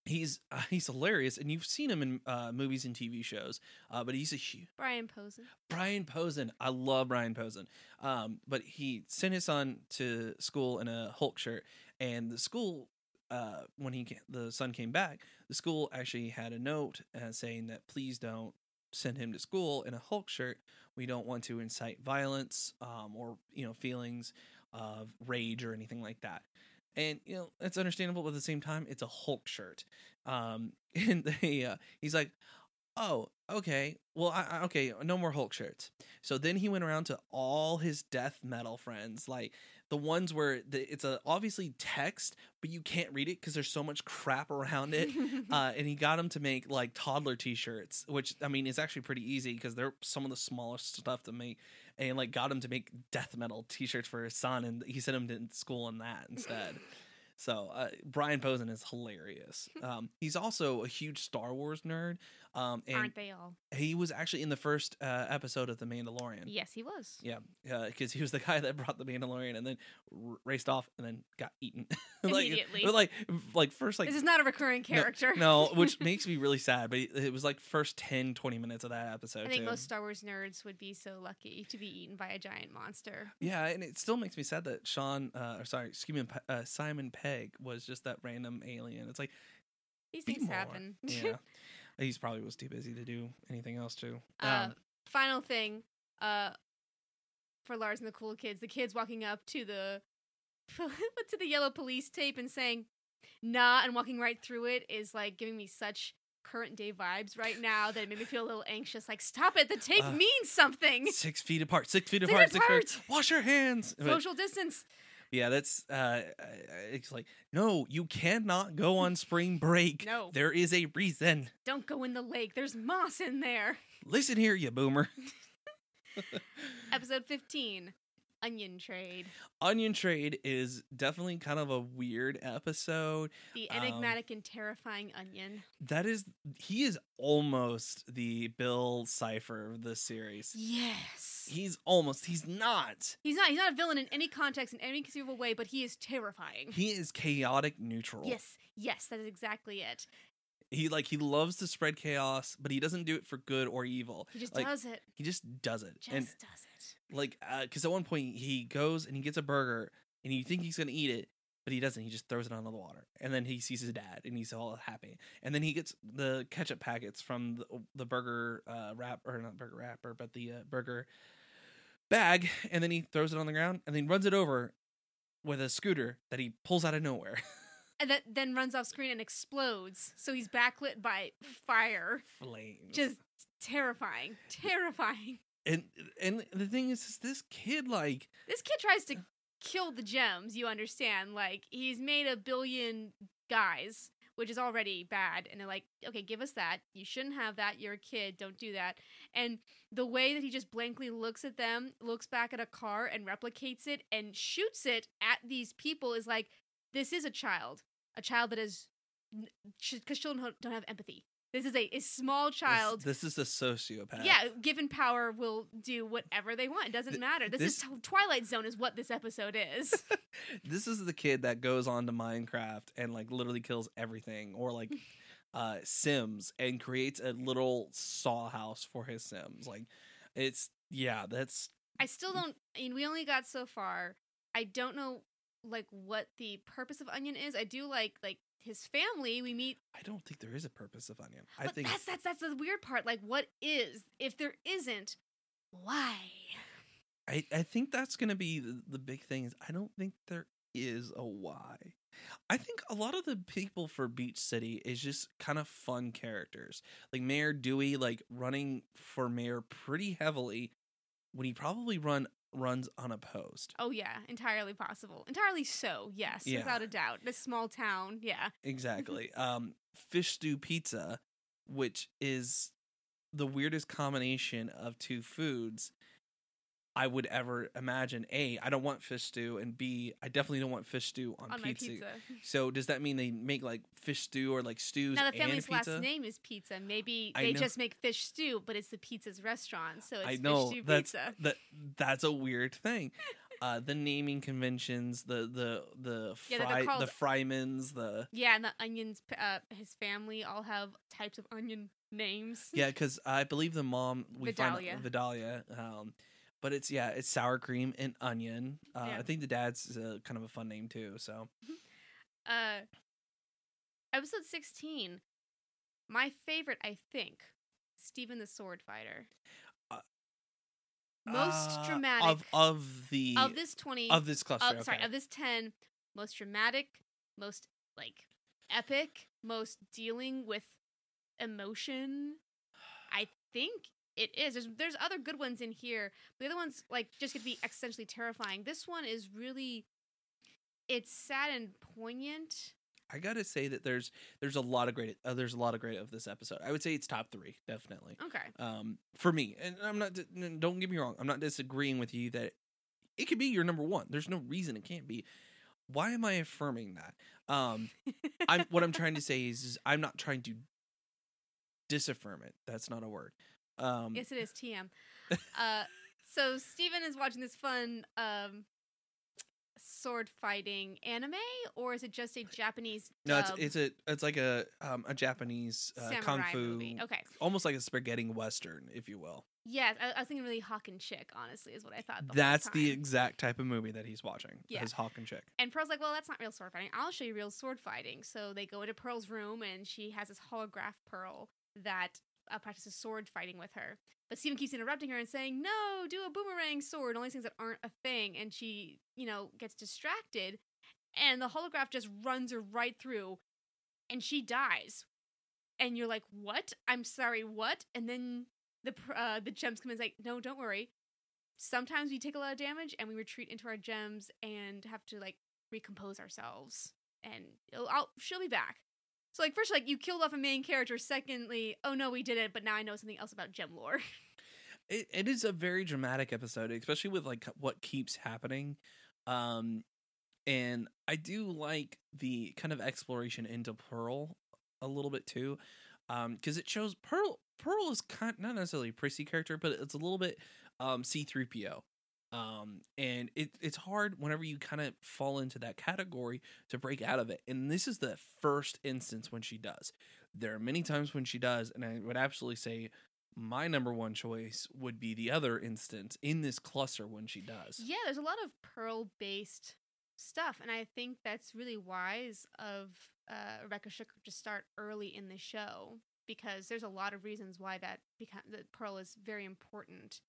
he's uh, he's hilarious, and you've seen him in uh, movies and TV shows. Uh, but he's a huge Brian Posehn. Brian Posehn. I love Brian Posehn. Um, but he sent his son to school in a Hulk shirt, and the school, uh, when he ca- the son came back, the school actually had a note uh, saying that please don't send him to school in a Hulk shirt. We don't want to incite violence, um, or you know feelings of rage or anything like that. And you know it's understandable, but at the same time, it's a Hulk shirt. Um, and they, uh, he's like, oh, okay. Well, I, I, okay, no more Hulk shirts. So then he went around to all his death metal friends, like the ones where the, it's a obviously text, but you can't read it because there's so much crap around it. uh, and he got him to make like toddler T-shirts, which I mean is actually pretty easy because they're some of the smallest stuff to make. And like got him to make death metal T-shirts for his son, and he sent him to school in that instead. So uh, Brian Posehn is hilarious. Um, he's also a huge Star Wars nerd, um, and Aren't they all? he was actually in the first uh, episode of The Mandalorian. Yes, he was. Yeah, because he was the guy that brought the Mandalorian and then r- raced off and then got eaten like, Immediately. Like, like first like this is not a recurring character. No, which makes me really sad. But it was like first 10, 20 minutes of that episode. I think too. most Star Wars nerds would be so lucky to be eaten by a giant monster. Yeah, and it still makes me sad that Sean, uh, or sorry, excuse me, uh, Simon Pegg was just that random alien. It's like, These things more. happen. yeah, he's probably was too busy to do anything else too. Uh, Um, final thing, uh, for Lars and the cool kids, the kids walking up to the to the yellow police tape and saying "nah" and walking right through it is like giving me such current day vibes right now that it made me feel a little anxious. Like, stop it! The tape Uh, means something. six feet apart, six feet Six apart, six feet. Wash your hands. Social distance. Yeah, that's uh, it's like no, you cannot go on spring break. No. there is a reason. Don't go in the lake. There's moss in there. Listen here, you boomer. Episode 15 Onion Trade. Onion Trade is definitely kind of a weird episode. The Um, enigmatic and terrifying onion. That is, he is almost the Bill Cipher of the series. Yes. He's almost. He's not. He's not he's not a villain in any context in any conceivable way, but he is terrifying. He is chaotic neutral. Yes, yes, that is exactly it. He like he loves to spread chaos, but he doesn't do it for good or evil. He just Like, does it. He just does it. Just and does it. Like, because at one point he goes and he gets a burger, and you think he's gonna eat it, but he doesn't. He just throws it on the water, and then he sees his dad, and he's all happy. And then he gets the ketchup packets from the, the burger uh, wrap, or not burger wrapper, but the uh, burger bag, and then he throws it on the ground, and then runs it over with a scooter that he pulls out of nowhere. And that then runs off screen and explodes. So he's backlit by fire. Flames. Just terrifying. Terrifying. And and the thing is, is this kid like This kid tries to kill the gems, you understand? Like he's made a billion guys, which is already bad, and they're like, "Okay, give us that. You shouldn't have that. You're a kid. Don't do that." And the way that he just blankly looks at them, looks back at a car and replicates it and shoots it at these people is like, "This is a child. A child that is because children don't- don't have empathy. This is a, a small this- child This, is a sociopath. yeah, given power, will do whatever they want. It doesn't Th- matter. This, this- is Twilight Zone, is what this episode is. this is the kid that goes on to Minecraft and like literally kills everything, or like uh Sims and creates a little saw house for his Sims. Like it's yeah, that's I still don't. I mean, we only got so far. I don't know, like, what the purpose of Onion is. I do like like his family. We meet. I don't think there is a purpose of Onion. I think that's that's that's the weird part. Like, what is? If there isn't, why? I, I think that's gonna be the, the big thing is I don't think there is a why. I think a lot of the people for Beach City is just kind of fun characters. Like Mayor Dewey like running for mayor pretty heavily when he probably run runs unopposed. Oh yeah, entirely possible. Entirely so. Yes, Yeah. without a doubt. This small town. Yeah. Exactly. um fish stew pizza, which is the weirdest combination of two foods I would ever imagine. A, I don't want fish stew, and B, I definitely don't want fish stew on, On pizza. my pizza. So does that mean they make like fish stew or like stews Now the family's last name is Pizza. Maybe I they know. just make fish stew, but it's the pizza's restaurant, so it's I know fish stew that's pizza. that that's a weird thing. Uh, the naming conventions, the the the Yeah, called- the Frymans, the Yeah, and the onions. Uh, his family all have types of onion names. yeah, because I believe the mom we Vidalia. find Vidalia, um, but it's yeah, it's sour cream and onion. Uh, Yeah. I think the dad's is a, kind of a fun name too. So Uh, episode sixteen. My favorite, I think, Steven the Sword Fighter. Most Uh, dramatic of of the of this twenty. of this cluster. of- sorry, okay. of this ten, most dramatic, most like epic, most dealing with emotion. I think it is. There's there's other good ones in here. But the other ones like just to be existentially terrifying. This one is really it's sad and poignant. I gotta say that there's there's a lot of great uh, there's a lot of great of this episode. I would say it's top three definitely. Okay. Um, for me, and I'm not. Don't get me wrong. I'm not disagreeing with you that it could be your number one. There's no reason it can't be. Why am I affirming that? Um, I'm what I'm trying to say is, is I'm not trying to disaffirm it. That's not a word. Um, Yes, it is TM. uh, so Steven is watching this fun um, sword fighting anime, or is it just a Japanese? no, it's it's a it's like a um a Japanese uh, kung fu, movie. Okay. almost like a spaghetti western, if you will. Yes, I, I was thinking really Hawk and Chick. Honestly, is what I thought. The That's the exact type of movie that he's watching. Yeah. His Hawk and Chick. And Pearl's like, well, that's not real sword fighting. I'll show you real sword fighting. So they go into Pearl's room, and she has this holograph Pearl that uh, practices sword fighting with her. But Steven keeps interrupting her and saying, no, do a boomerang sword, all these things that aren't a thing. And she, you know, gets distracted, and the holograph just runs her right through, and she dies. And you're like, what? I'm sorry, what? And then the uh, the gems come in and say, no, don't worry. Sometimes we take a lot of damage and we retreat into our gems and have to like recompose ourselves. And it'll, I'll, she'll be back. So like first, like you killed off a main character. Secondly, oh no, we did it, but now I know something else about gem lore. it, it is a very dramatic episode especially with like what keeps happening um and i do like the kind of exploration into pearl a little bit too um because it shows pearl pearl is kind not necessarily a prissy character but it's a little bit um c3po um and it, it's hard whenever you kind of fall into that category to break out of it and this is the first instance when she does there are many times when she does and i would absolutely say my number one choice would be the other instance in this cluster when she does. yeah, there's a lot of pearl based stuff, and I think that's really wise of uh, Rebecca Sugar to start early in the show because there's a lot of reasons why that become that pearl is very important.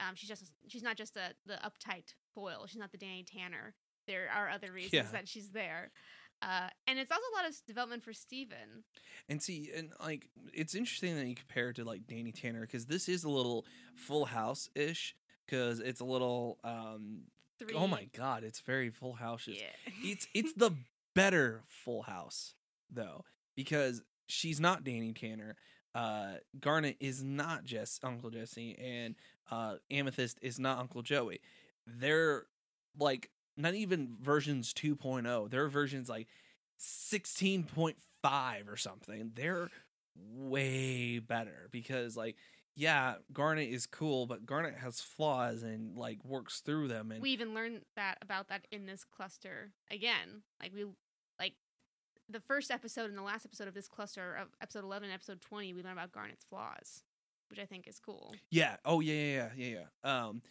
Um, she's just she's not just the the uptight foil. She's not the Danny Tanner. There are other reasons Yeah. that she's there. Uh, and it's also a lot of development for Steven. And see, and like it's interesting that you compare it to like Danny Tanner because this is a little Full House ish because it's a little. um Three. Oh my god, it's very Full House. Yeah. It's it's the better Full House though because she's not Danny Tanner. Uh, Garnet is not just Uncle Jesse, and uh, Amethyst is not Uncle Joey. They're like not even versions 2.0. They're versions like 16.5 or something. They're way better because like yeah, Garnet is cool, but Garnet has flaws and like works through them and we even learned that about that in this cluster again. Like we like the first episode and the last episode of this cluster of episode 11 and episode 20 we learn about Garnet's flaws, which I think is cool. Yeah. Oh yeah, yeah, yeah, yeah, yeah. Um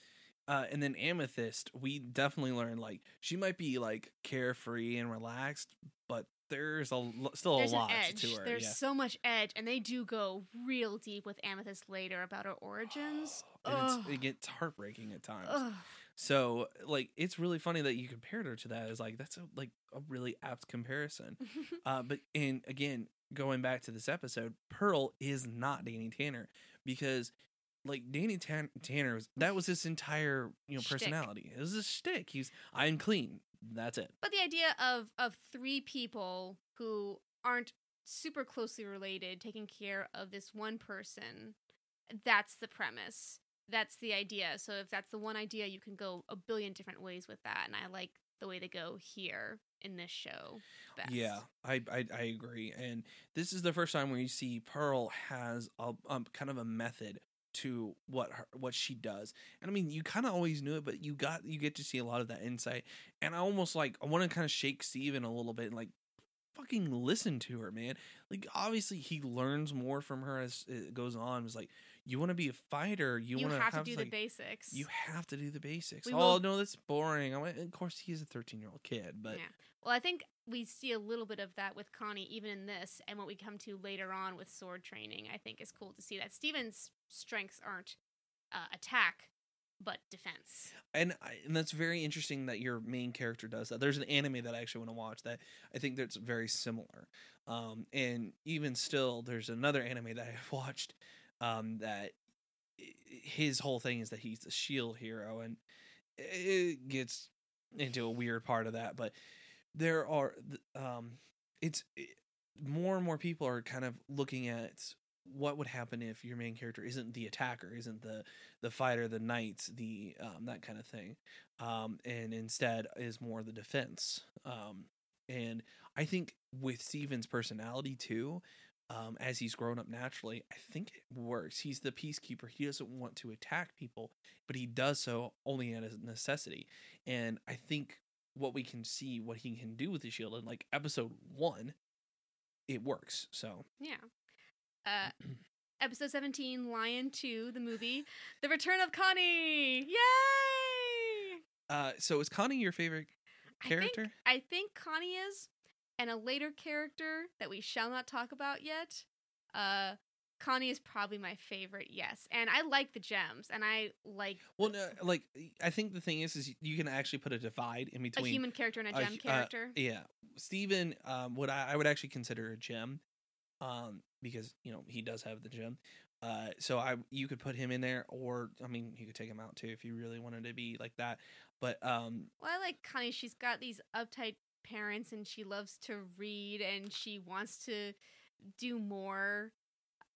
uh and then Amethyst, we definitely learned like she might be like carefree and relaxed, but there's a still There's a lot to her. There's yeah. so much edge and they do go real deep with Amethyst later about her origins. and it's, it gets heartbreaking at times. Ugh. So like it's really funny that you compared her to that. Is like that's a like a really apt comparison. Uh, but and again, going back to this episode, Pearl is not Danny Tanner because like Danny Tan- Tanner was that was his entire you know Shtick. personality. It was a shtick. He's I'm clean. That's it. But the idea of of three people who aren't super closely related taking care of this one person, that's the premise. That's the idea. So if that's the one idea, you can go a billion different ways with that. And I like the way they go here in this show best. Yeah, I, I I agree. And this is the first time where you see Pearl has a um, kind of a method to what her, what she does. And I mean, you kind of always knew it, but you got you get to see a lot of that insight. And I almost like I want to kind of shake Steven a little bit and like fucking listen to her, man. Like obviously he learns more from her as it goes on. It's like you want to be a fighter, you, You, want have to do like, the basics. You have to do the basics. We oh will- no, that's boring. I went, of course he's a 13 year old kid, but yeah. Well, I think we see a little bit of that with Connie even in this, and what we come to later on with sword training. I think is cool to see that Steven's strengths aren't uh, attack, but defense. and I, and that's very interesting that your main character does that. There's an anime that I actually want to watch that I think that's very similar. Um, and even still, there's another anime that I've watched um, that his whole thing is that he's a shield hero, and it gets into a weird part of that. But there are, um, it's it, more and more people are kind of looking at what would happen if your main character isn't the attacker, isn't the the fighter, the knight, the um, that kind of thing, um, and instead is more the defense. Um, and I think with Steven's personality too, um, as he's grown up naturally, I think it works. He's the peacekeeper. He doesn't want to attack people, but he does so only out of necessity. And I think what we can see, what he can do with the shield in like episode one, it works. So Yeah. Uh, episode 17, Lion 2, the movie. The Return of Connie! Yay! uh, so is Connie your favorite I think- character? I think Connie is, and a later character that we shall not talk about yet. Uh, Connie is probably my favorite, yes. And I like the gems, and I like Well, no, like I think the thing is, is you can actually put a divide in between a human character and a a gem uh, character. yeah, Steven, um, what I, I would actually consider a gem, um, because you know he does have the gem. Uh, so I you could put him in there, or I mean you could take him out too if you really wanted to be like that. But um, Well, I like Connie. She's got these uptight parents and she loves to read and she wants to do more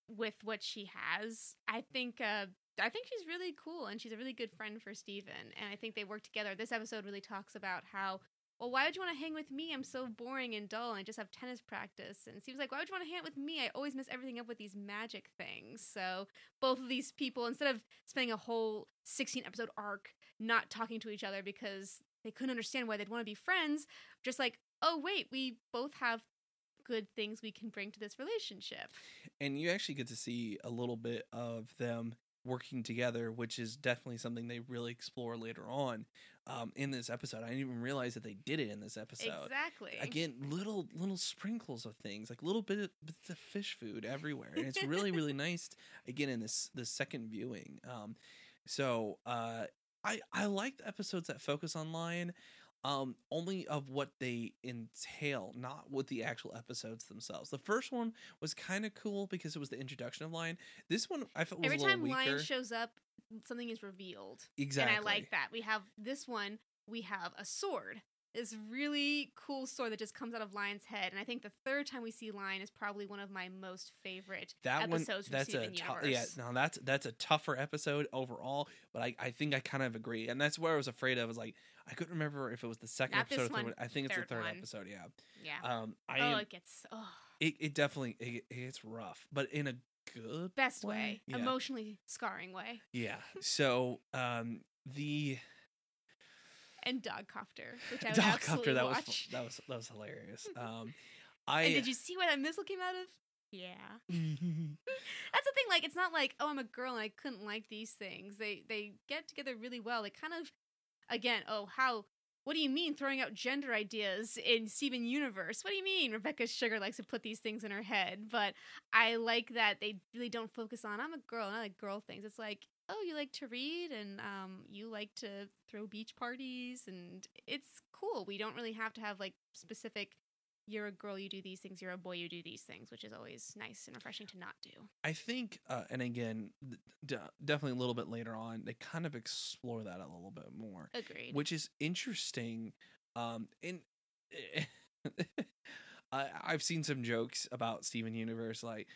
with what she has. I think uh I think she's really cool and she's a really good friend for Steven and I think they work together. This episode really talks about how well, why would you want to hang with me? I'm so boring and dull and I just have tennis practice. And Steve's like, why would you want to hang out with me? I always mess everything up with these magic things. So both of these people, instead of spending a whole 16 episode arc not talking to each other because they couldn't understand why they'd want to be friends, just like, oh, wait, we both have good things we can bring to this relationship. and you actually get to see a little bit of them working together, which is definitely something they really explore later on um, in this episode. I didn't even realize that they did it in this episode. Exactly. again little little sprinkles of things like little bit of, bits of fish food everywhere and it's really really nice again in this this second viewing um so uh i i like the episodes that focus on lion um only of what they entail not with the actual episodes themselves the first one was kind of cool because it was the introduction of lion this one i felt was Every a time weaker Lion shows up, something is revealed. exactly And I like that. We have this one, we have a sword. This really cool sword that just comes out of Lion's head. And I think the third time we see Lion is probably one of my most favorite that one episodes from that's a Steven tou- Universe. yeah no that's that's a tougher episode overall but i i think i kind of agree and that's where i was afraid of was like i couldn't remember if it was the second Not episode or third one, one. i think it's the third third one. episode yeah Yeah. um i oh, am it gets oh, it, it definitely it, it's rough but in a good best way, way? Yeah. emotionally scarring way. yeah so um the And Dog Copter, which I would dog copter that was watch. fu- that was that was hilarious um i and did you see where that missile came out of? Yeah. That's the thing. Like, it's not like, oh, I'm a girl and I couldn't like these things. They they get together really well. They kind of, again, oh, how? What do you mean throwing out gender ideas in Steven Universe? What do you mean Rebecca Sugar likes to put these things in her head? But I like that they really don't focus on I'm a girl and I like girl things. It's like, oh, you like to read and um, you like to throw beach parties and it's cool. We don't really have to have like specific you're a girl, you do these things. You're a boy, you do these things, which is always nice and refreshing to not do. I think, uh, and again, de- definitely a little bit later on, they kind of explore that a little bit more, Agreed. which is interesting. Um, and I, I've seen some jokes about Steven Universe, like,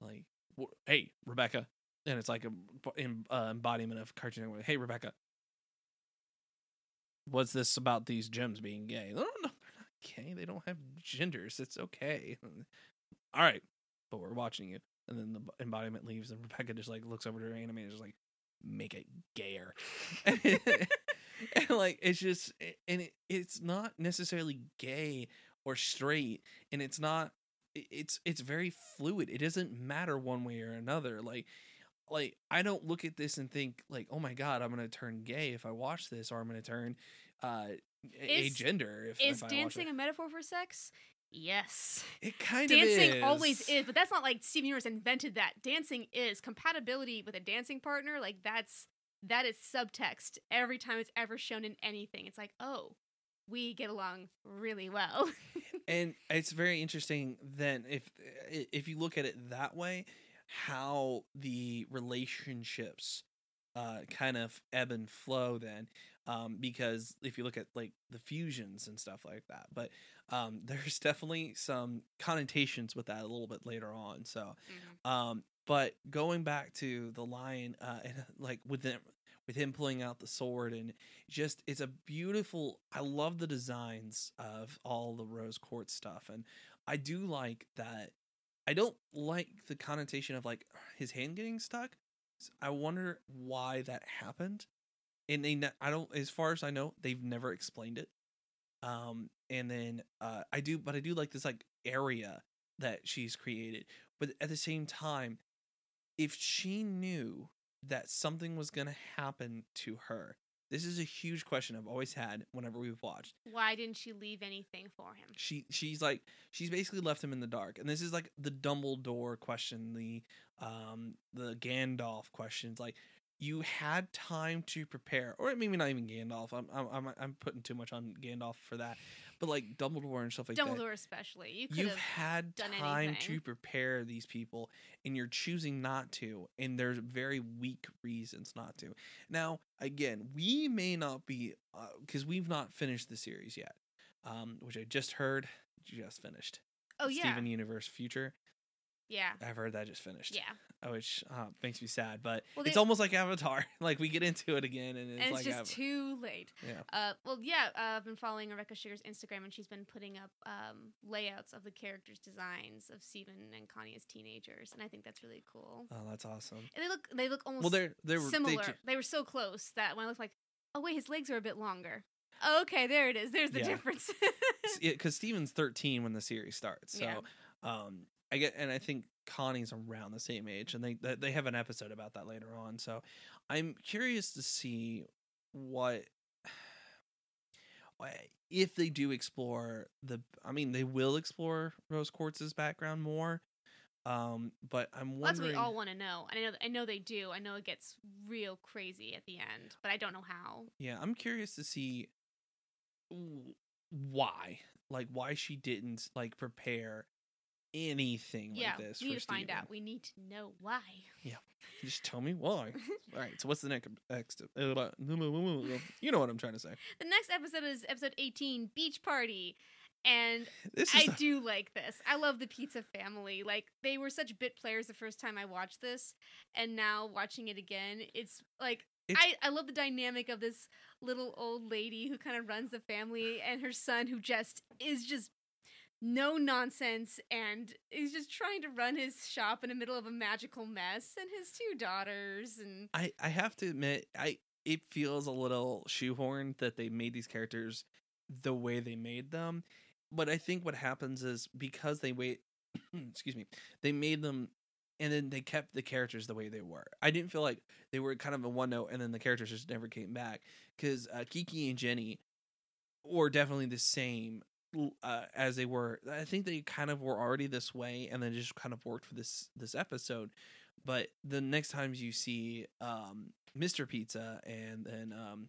like, "Wh- hey, Rebecca, and it's like a b- em- uh, embodiment of cartoon. Network. Hey, Rebecca, what's this about these gems being gay? No, no, they're not gay. They don't have genders. It's okay. All right, but we're watching you. And then the embodiment leaves, and Rebecca just like looks over to her anime and just like, make it gayer. and like it's just, and it, it's not necessarily gay or straight, and it's not. It's it's very fluid. It doesn't matter one way or another. Like like I don't look at this and think like, oh my god, I'm gonna turn gay if I watch this, or I'm gonna turn uh a gender if, is if I watch dancing it. a metaphor for sex? Yes. It kind Dancing of is. Dancing always is, but that's not like Steven Universe invented that. Dancing is compatibility with a dancing partner. Like that's that is subtext every time it's ever shown in anything. It's like, oh, we get along really well. and it's very interesting then if if you look at it that way how the relationships uh kind of ebb and flow then um because if you look at like the fusions and stuff like that but um there's definitely some connotations with that a little bit later on so um but going back to the lion uh and like with him with him pulling out the sword and just it's a beautiful i love the designs of all the rose quartz stuff and i do like that i don't like the connotation of like his hand getting stuck. I wonder why that happened. And they ne- i don't as far as i know they've never explained it. Um and then uh i do but i do like this like area that she's created. But at the same time if she knew that something was going to happen to her this is a huge question i've always had whenever we've watched Why didn't she leave anything for him? she she's like she's basically left him in the dark and this is like the dumbledore question the um the gandalf questions like you had time to prepare or maybe not even gandalf i'm i'm i'm, I'm putting too much on gandalf for that but like dumbledore and stuff like that Dumbledore especially. You could You've had done time anything. to prepare these people, and you're choosing not to, and there's very weak reasons not to. Now, again, we may not be because we've not finished the series yet, um, which I just heard just finished. Oh yeah. Steven Universe Future. Yeah. I've heard that just finished. Yeah. uh, which uh, makes me sad, but Well, it's almost like Avatar. like we get into it again, and it's and it's like just too late. yeah. Uh, well, yeah, uh, I've been following Rebecca Sugar's Instagram, and she's been putting up um, layouts of the characters' designs of Steven and Connie as teenagers, and I think that's really cool. Oh, that's awesome. And they look, they look almost Well, they're they were similar. They, They, were so close that when I looked like, oh wait, his legs are a bit longer. Okay, there it is. There's the Yeah. difference. because Steven's 13 when the series starts. So, Yeah. um, I get, and I think Connie's around the same age, and they they- have an episode about that later on. So, I'm curious to see what if they do explore the. I mean, they will explore Rose Quartz's background more. Um, but I'm Well, that's what we all want to know. And I know, I know they do. I know it gets real crazy at the end, but I don't know how. Yeah, I'm curious to see why, like why she didn't like prepare anything yeah, like this. we need to find out. We need to know why. Yeah, just tell me why. All right. So what's the next? next you know what I'm trying to say. The next episode is episode 18, Beach Party. And I do like this. I love the pizza family. Like they were such bit players the first time I watched this, and now watching it again, it's like It's- I I love the dynamic of this little old lady who kind of runs the family and her son who just is just no nonsense and he's just trying to run his shop in the middle of a magical mess and his two daughters and I I have to admit I it feels a little shoehorned that they made these characters the way they made them. But I think what happens is because they wait excuse me, they made them and then they kept the characters the way they were. I didn't feel like they were kind of a one note and then the characters just never came back cuz uh, Kiki and Jenny were definitely the same uh, as they were. I think they kind of were already this way and then just kind of worked for this this episode. But the next times you see um, Mr. Pizza and then um,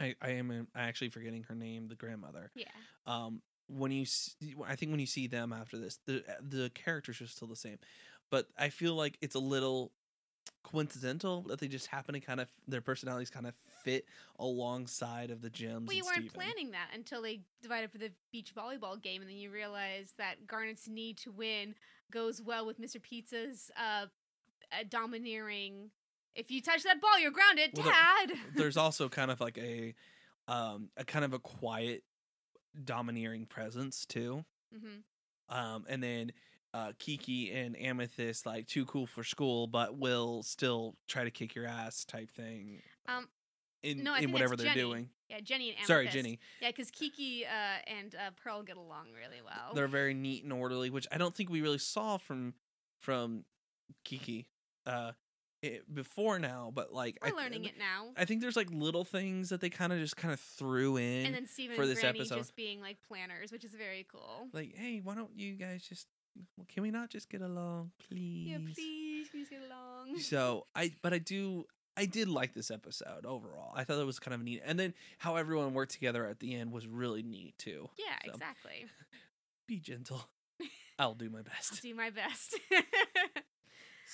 I I am actually forgetting her name, the grandmother. yeah. Um, when you see, I think when you see them after this, the the characters are still the same, but I feel like it's a little coincidental that they just happen to kind of their personalities kind of fit alongside of the you and weren't Steven. planning that until they divided for the beach volleyball game, and then you realize that Garnet's need to win goes well with Mr. Pizza's uh, uh, domineering. If you touch that ball, you're grounded, Well, there- Dad. There's also kind of like a um a kind of a quiet domineering presence too. hmm Um, and then uh, Kiki and Amethyst like too cool for school, but will still try to kick your ass type thing. Um, in no, in whatever they're Jenny. doing. Yeah, Jenny and Amethyst. Sorry, Jenny. Yeah, because Kiki uh, and uh, Pearl get along really well. They're very neat and orderly, which I don't think we really saw from from Kiki uh it, before now. But like, We're I, learning it now. I think there's like little things that they kind of just kind of threw in. and then Steven for and this Granny episode. just being like planners, which is very cool. like, hey, why don't you guys just? Can we not just get along, please? Yeah, please, please get along. So I, but I do, I did like this episode overall. I thought it was kind of neat, and then how everyone worked together at the end was really neat too. Yeah, So, exactly. Be gentle. I'll do my I'll best. do my best.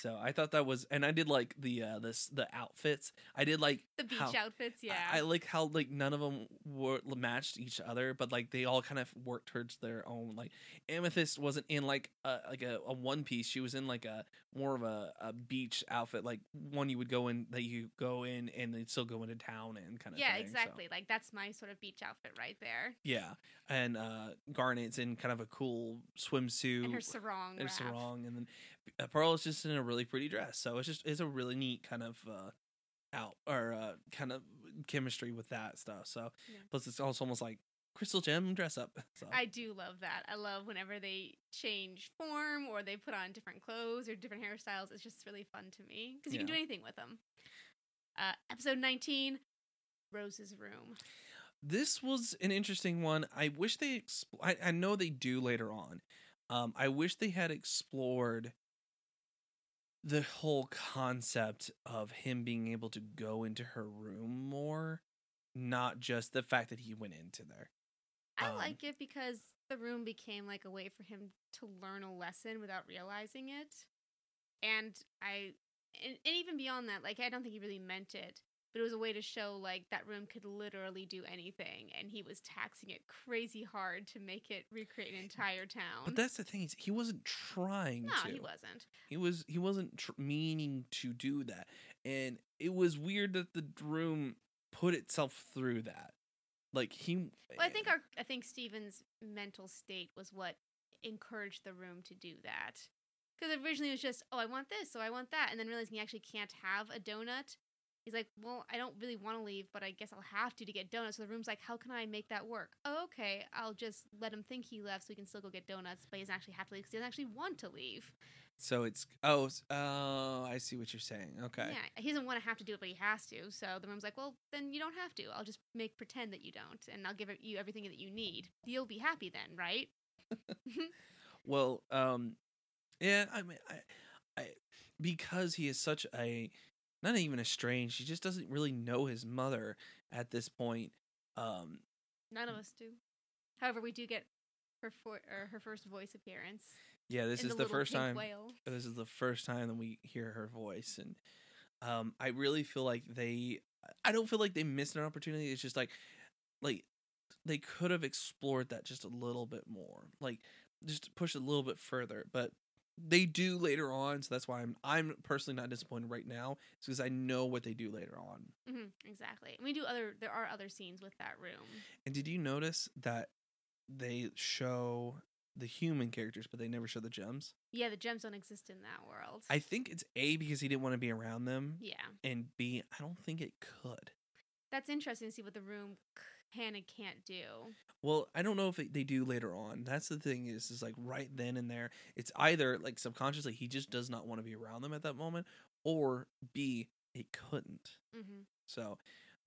So I thought that was, and I did like the uh this the outfits. I did like the beach how- outfits, yeah. I, I like how like none of them were matched each other, but like they all kind of worked towards their own. Like Amethyst wasn't in like a like a, a one piece; she was in like a more of a, a beach outfit, like one you would go in that you go in and they'd still go into town and kind of yeah, thing, so- exactly. Like that's my sort of beach outfit right there. yeah, and uh Garnet's in kind of a cool swimsuit And her sarong. and wrap. sarong, and then Pearl is just in a really pretty dress. So it's just it's a really neat kind of uh out or uh kind of chemistry with that stuff. So Yeah. plus it's also almost like crystal gem dress up. So I do love that. I love whenever they change form or they put on different clothes or different hairstyles. It's just really fun to me because you can do anything with them. Uh, episode 19 Rose's Room. this was an interesting one. I wish they expl- I, I know they do later on. Um I wish they had explored the whole concept of him being able to go into her room more, not just the fact that he went into there. I Um, like it because the room became like a way for him to learn a lesson without realizing it. And I, and, and even beyond that, like, I don't think he really meant it, but it was a way to show like that room could literally do anything. And he was taxing it crazy hard to make it recreate an entire town. But that's the thing he wasn't trying no, to. he wasn't. He was he wasn't tr- meaning to do that, and it was weird that the room put itself through that. Like he, Well, I eh, think our I think Steven's mental state was what encouraged the room to do that. Because originally it was just, oh, I want this, so I want that, and then realizing he actually can't have a donut, he's like, well, I don't really want to leave, but I guess I'll have to to get donuts. So the room's like, how can I make that work? Oh, okay, I'll just let him think he left, so he can still go get donuts, but he doesn't actually have to leave because he doesn't actually want to leave. so it's oh oh I see what you're saying. Okay, Yeah, he doesn't want to have to do it, but he has to. So the room's like, well, then you don't have to. I'll just make pretend that you don't, and I'll give you everything that you need. You'll be happy then, right? well, um, yeah, I mean, I, I because he is such a not even estranged. She just doesn't really know his mother at this point. Um, None of us do. However, we do get her for or her first voice appearance. Yeah, this is the, the, first time. Whale. This is the first time that we hear her voice, and um, I really feel like they. I don't feel like they missed an opportunity. It's just like, like they could have explored that just a little bit more, like just push it a little bit further. But they do later on, so that's why I'm I'm personally not disappointed right now. It's because I know what they do later on. hmm exactly. And we do other. There are other scenes with that room. And did you notice that they show the human characters, but they never show the gems? Yeah, the gems don't exist in that world. I think it's A because he didn't want to be around them, yeah, and B I don't think it could. that's interesting to see what the room and can't do. Well, I don't know if they do later on. That's the thing is, is like right then and there. It's either like subconsciously he just does not want to be around them at that moment, or B it couldn't. hmm So,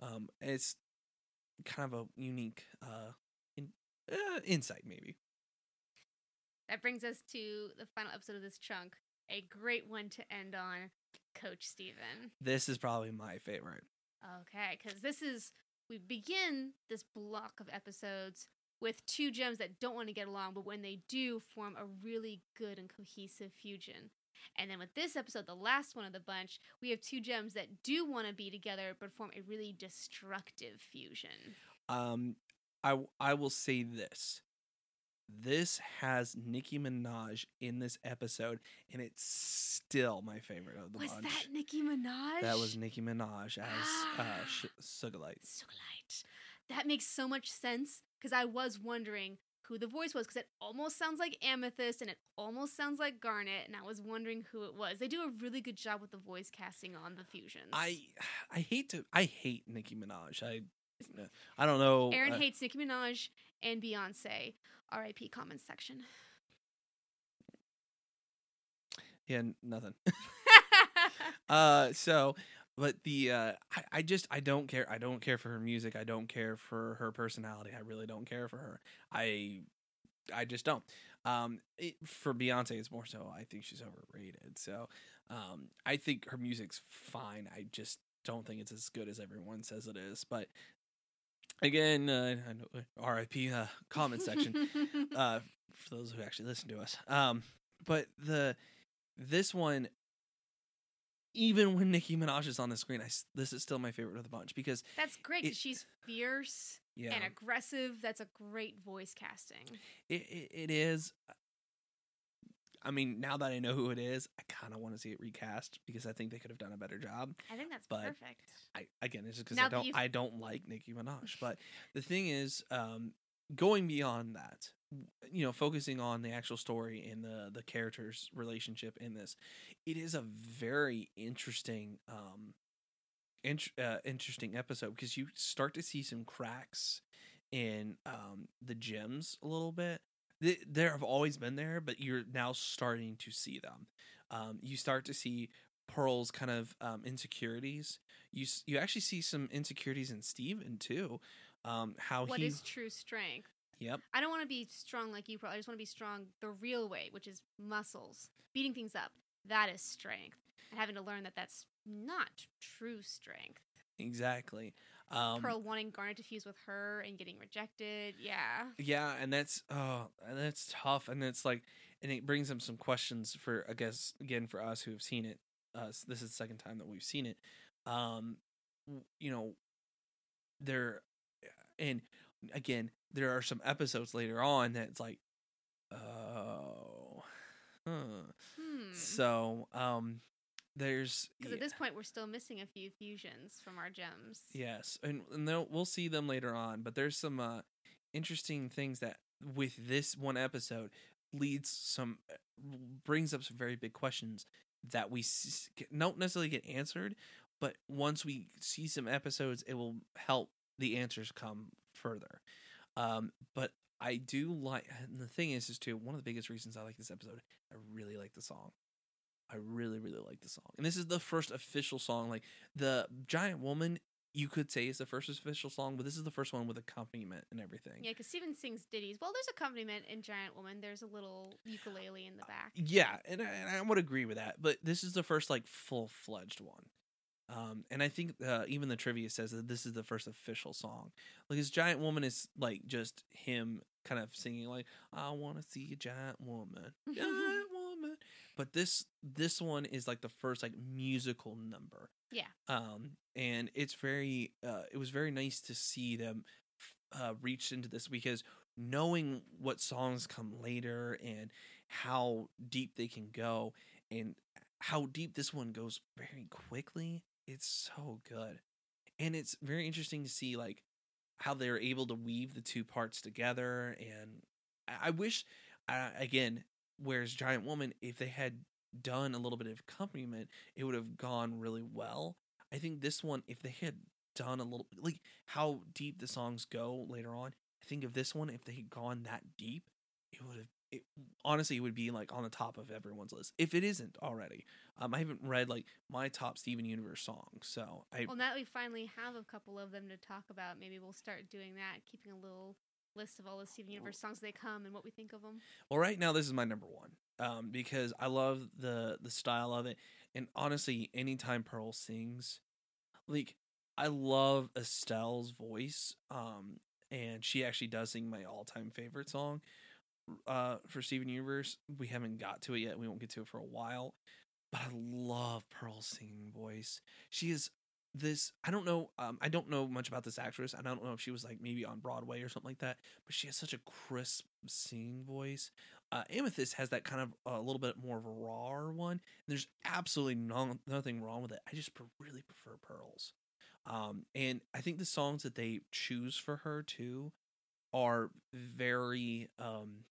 um, it's kind of a unique uh, in, uh insight maybe. That brings us to the final episode of this chunk. A great one to end on, Coach Steven. This is probably my favorite. Okay, because this is we begin this block of episodes with two gems that don't want to get along, but when they do, form a really good and cohesive fusion. And then with this episode, the last one of the bunch, we have two gems that do want to be together, but form a really destructive fusion. Um, I I will say this. This has Nicki Minaj in this episode, and it's still my favorite of the Was bunch. that Nicki Minaj? That was Nicki Minaj as uh, Ah. Sh- Sugilite. Sugilite. That makes so much sense because I was wondering who the voice was because it almost sounds like Amethyst and it almost sounds like Garnet, and I was wondering who it was. They do a really good job with the voice casting on the fusions. I I hate to I hate Nicki Minaj. I I don't know. Aaron uh, hates Nicki Minaj and Beyonce. R.I.P. Comments section. yeah, nothing. uh, so, but the uh, I, I just I don't care. I don't care for her music. I don't care for her personality. I really don't care for her. I I just don't. Um, it, for Beyonce, it's more so. I think she's overrated. So, um, I think her music's fine. I just don't think it's as good as everyone says it is. But again, uh, I know, R.I.P. Uh, comment section uh, for those who actually listen to us. Um, but the this one, even when Nicki Minaj is on the screen, I this is still my favorite of the bunch because That's great she's fierce yeah, and aggressive. That's a great voice casting. it, it it is. I mean, now that I know who it is, I kind of want to see it recast because I think they could have done a better job. I think that's But- perfect. I again, it's just because I don't I don't like Nicki Minaj. But the thing is, um, going beyond that, you know, focusing on the actual story and the the characters' relationship in this, it is a very interesting, um, int- uh, interesting episode because you start to see some cracks in um the gems a little bit. They, there have always been there, but you're now starting to see them. Um, you start to see Pearl's kind of um, insecurities. You you actually see some insecurities in Steven too. Um, how What he is true strength? yep I don't want to be strong like you, probably. I just want to be strong the real way, which is muscles, beating things up. That is strength. And having to learn that that's not true strength. exactly. Um, Pearl wanting Garnet to fuse with her and getting rejected. Yeah. Yeah, and that's oh, and that's tough, and it's like, and it brings up some questions for I guess again for us who have seen it. Uh, this is the second time that we've seen it. Um, you know, there, and again, there are some episodes later on that's like, oh, huh. Hmm. So, um, there's Because at this point, we're still missing a few fusions from our gems. Yes, and, and we'll see them later on. But there's some uh, interesting things that with this one episode leads some uh, brings up some very big questions that we s- don't necessarily get answered. But once we see some episodes, it will help the answers come further. Um, but I do like, and the thing is, is too one of the biggest reasons I like this episode. I really like the song. I really, really like the song. And this is the first official song. Like the Giant Woman, you could say is the first official song, but this is the first one with accompaniment and everything. Yeah, because Steven sings ditties. Well, there's accompaniment in Giant Woman. There's a little ukulele in the back. Yeah, and I, and I would agree with that. But this is the first like full fledged one. Um, and I think uh, even the trivia says that this is the first official song. Like his giant woman is like just him kind of singing like I want to see a giant woman, giant woman. But this this one is like the first like musical number. Yeah. Um, and it's very uh, it was very nice to see them uh, reach into this because knowing what songs come later and how deep they can go and how deep this one goes very quickly it's so good and it's very interesting to see like how they're able to weave the two parts together and i, I wish uh, again whereas giant woman if they had done a little bit of accompaniment it would have gone really well. I think this one if they had done a little like how deep the songs go later on i think of this one if they had gone that deep it would have it, honestly it would be like on the top of everyone's list if it isn't already. Um i haven't read like my top steven universe songs so i Well, now we finally have a couple of them to talk about, maybe we'll start doing that, keeping a little list of all the Steven Universe songs they come and what we think of them. well right now this is my number one um because i love the the style of it. And honestly anytime pearl sings like i love estelle's voice um and she actually does sing my all-time favorite song uh for steven universe. We haven't got to it yet. We won't get to it for a while. But i love pearl's singing voice. She is this i don't know um i don't know much about this actress i don't know if she was like maybe on broadway or something like that but she has such a crisp singing voice uh, Amethyst has that kind of a little bit more of a raw one. There's absolutely no, nothing wrong with it. I just really prefer Pearls. Um, and I think the songs that they choose for her too are very um,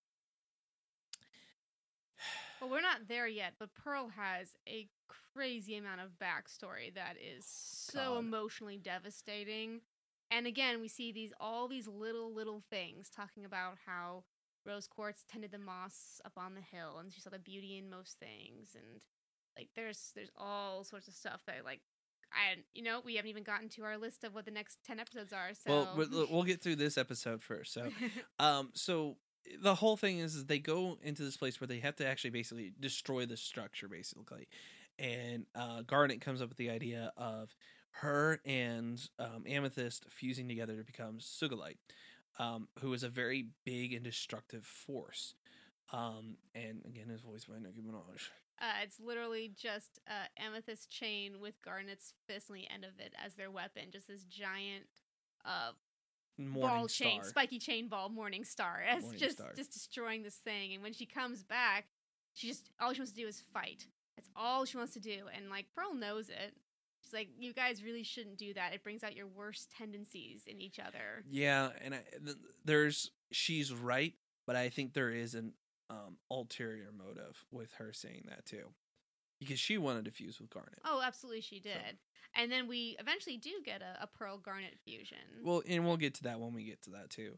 Well, we're not there yet, but Pearl has a crazy amount of backstory that is so God. emotionally devastating. And again, we see these all these little little things talking about how Rose Quartz tended the moss up on the hill, and she saw the beauty in most things, and like there's there's all sorts of stuff that like I you know we haven't even gotten to our list of what the next ten episodes are. So well, we'll, we'll get through this episode first. So, um, so the whole thing is, is they go into this place where they have to actually basically destroy the structure, basically. And uh, Garnet comes up with the idea of her and um, Amethyst fusing together to become Sugilite, um, who is a very big and destructive force. Um, and again, is voiced by Nicki Minaj. Uh, it's literally just uh, amethyst chain with Garnet's fist on the end of it as their weapon. Just this giant uh, Morning ball Star. chain, spiky chain ball, Morning Star, as Morning just Star. just destroying this thing. And when she comes back, she just all she wants to do is fight. That's all she wants to do. And like Pearl knows it. She's like, you guys really shouldn't do that. It brings out your worst tendencies in each other. Yeah, and I, th- there's she's right, but I think there is an um ulterior motive with her saying that too, because she wanted to fuse with Garnet. Oh, absolutely, she did. And then we eventually do get a, a Pearl Garnet fusion. Well, and we'll get to that when we get to that too,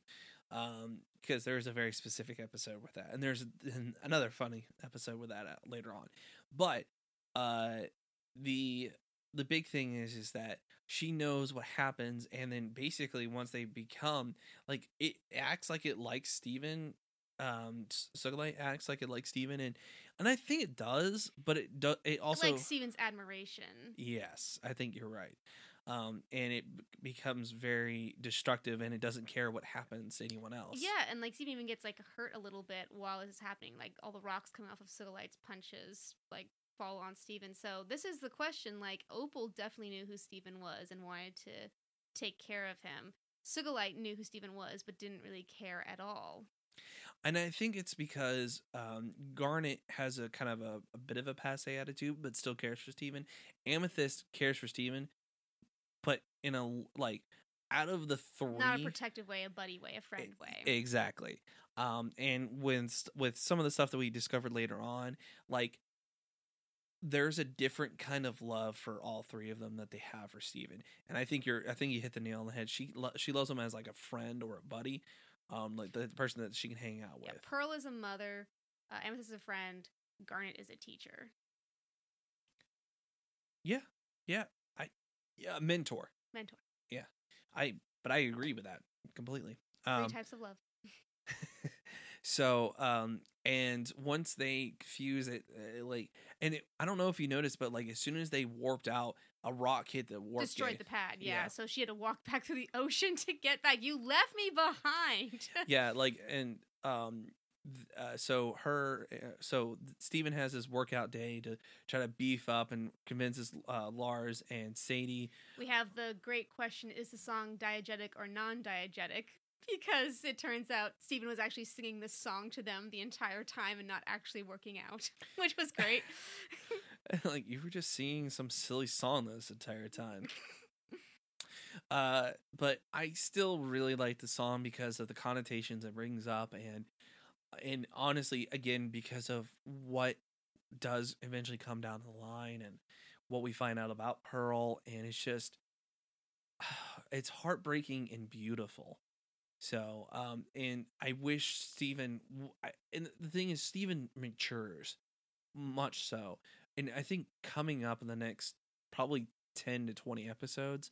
um, because there's a very specific episode with that, and there's an- another funny episode with that uh, later on. But uh, the the big thing is is that she knows what happens, and then basically once they become like it acts like it likes Steven. Um, Sugilite acts like it likes Steven, and and I think it does, but it does. It also like Steven's admiration. Yes, I think you're right. Um, and it b- becomes very destructive, and it doesn't care what happens to anyone else. Yeah, and like Steven even gets like hurt a little bit while this is happening. Like all the rocks coming off of Sugilite's punches like fall on Steven. So this is the question. Like Opal definitely knew who Steven was and wanted to take care of him. Sugilite knew who Steven was, but didn't really care at all. And I think it's because um, Garnet has a kind of a, a bit of a passe attitude, but still cares for Steven. Amethyst cares for Steven, but in a like out of the three, Not a protective way, a buddy way, a friend way. Exactly. Um, and with st- with some of the stuff that we discovered later on, like there's a different kind of love for all three of them that they have for Steven. And I think you're I think you hit the nail on the head. She lo- she loves him as like a friend or a buddy, um, like the person that she can hang out yeah, with. Pearl is a mother. Uh, Amethyst is a friend. Garnet is a teacher. yeah, yeah, I yeah, mentor. Mentor. Yeah, I but I agree with that completely. Three Um, types of love. So, um, and once they fuse it, uh, like, and it, I don't know if you noticed, but like as soon as they warped out, a rock hit the warp Destroyed gate. the pad, yeah. Yeah. So she had to walk back through the ocean to get back. You left me behind. yeah, like and um uh, so her uh, so Steven has his workout day to try to beef up and convinces uh, Lars and Sadie. we have the great question is the song diegetic or non diegetic? Because it turns out Steven was actually singing this song to them the entire time and not actually working out, which was great. like you were just singing some silly song this entire time. uh but I still really like the song because of the connotations it brings up and and honestly again because of what does eventually come down the line and what we find out about Pearl and it's just it's heartbreaking and beautiful. So, um, and I wish I- and the thing is, Steven matures much so. And I think coming up in the next probably 10 to 20 episodes,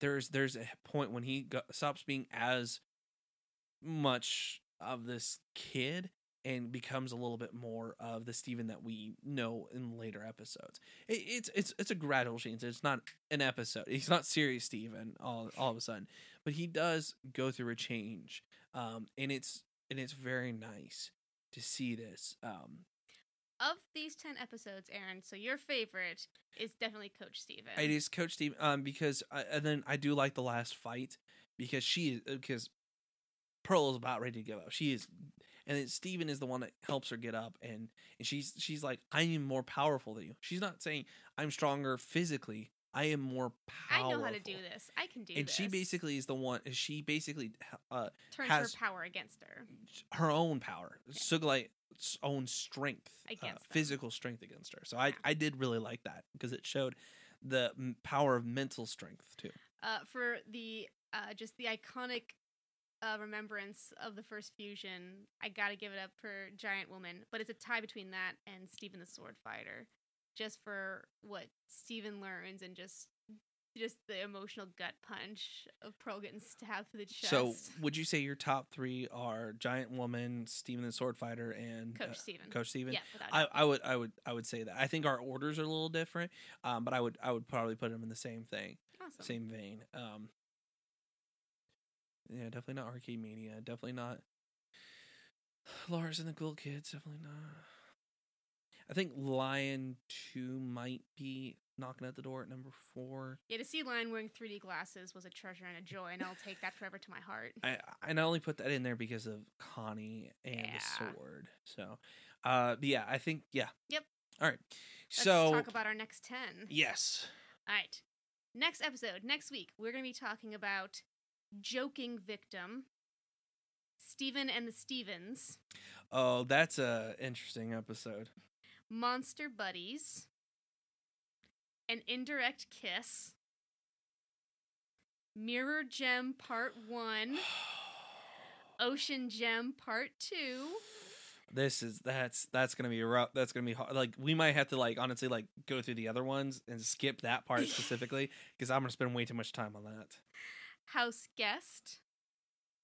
there's, there's a point when he go, stops being as much of this kid and becomes a little bit more of the Steven that we know in later episodes. It, it's it's it's a gradual change. It's not an episode. He's not serious Steven all all of a sudden, but he does go through a change. Um, and it's and it's very nice to see this. Um, of these 10 episodes, Aaron, so your favorite is definitely Coach Steven. it is Coach Steve. Um, because I, and then I do like the last fight because she is because Pearl is about ready to give up. She is, and then Steven is the one that helps her get up, and and she's she's like, I am even more powerful than you. She's not saying I'm stronger physically. I am more powerful. I know how to do this. I can do it. And this. she basically is the one. She basically uh turns her power against her. her own power, Sugilite's own strength, uh, physical strength against her. So I Yeah. I did really like that because it showed the power of mental strength too. Uh, for the uh, just the iconic uh, remembrance of the first fusion, I gotta give it up for Giant Woman. But it's a tie between that and Steven the Sword Fighter, just for what Steven learns and just just the emotional gut punch of Pearl getting stabbed through the chest. So would you say your top three are Giant Woman, Steven the Sword Fighter, and Coach uh, Steven. Coach Steven? Yeah, I. I would I would I would say that. I think our orders are a little different, um, but I would I would probably put them in the same thing, awesome. same vein. Um, yeah, definitely not Arcade Mania. Definitely not Lars and the Cool Kids. Definitely not. I think Lion Two might be knocking at the door at number four. Yeah, to see Lion wearing 3D glasses was a treasure and a joy, and I'll take that forever to my heart. I and I only put that in there because of Connie and Yeah. the sword. So, uh, yeah, I think yeah. Yep. All right. So let's So talk about our next 10. yes, All right. Next episode, next week, we're going to be talking about Joking Victim, Steven and the Stevens, oh, that's a interesting episode. Monster Buddies, An Indirect Kiss, Mirror Gem Part 1, Ocean Gem Part 2. This is that's that's gonna be rough. That's gonna be hard. Like we might have to like honestly like go through the other ones and skip that part specifically because I'm gonna spend way too much time on that. House Guest,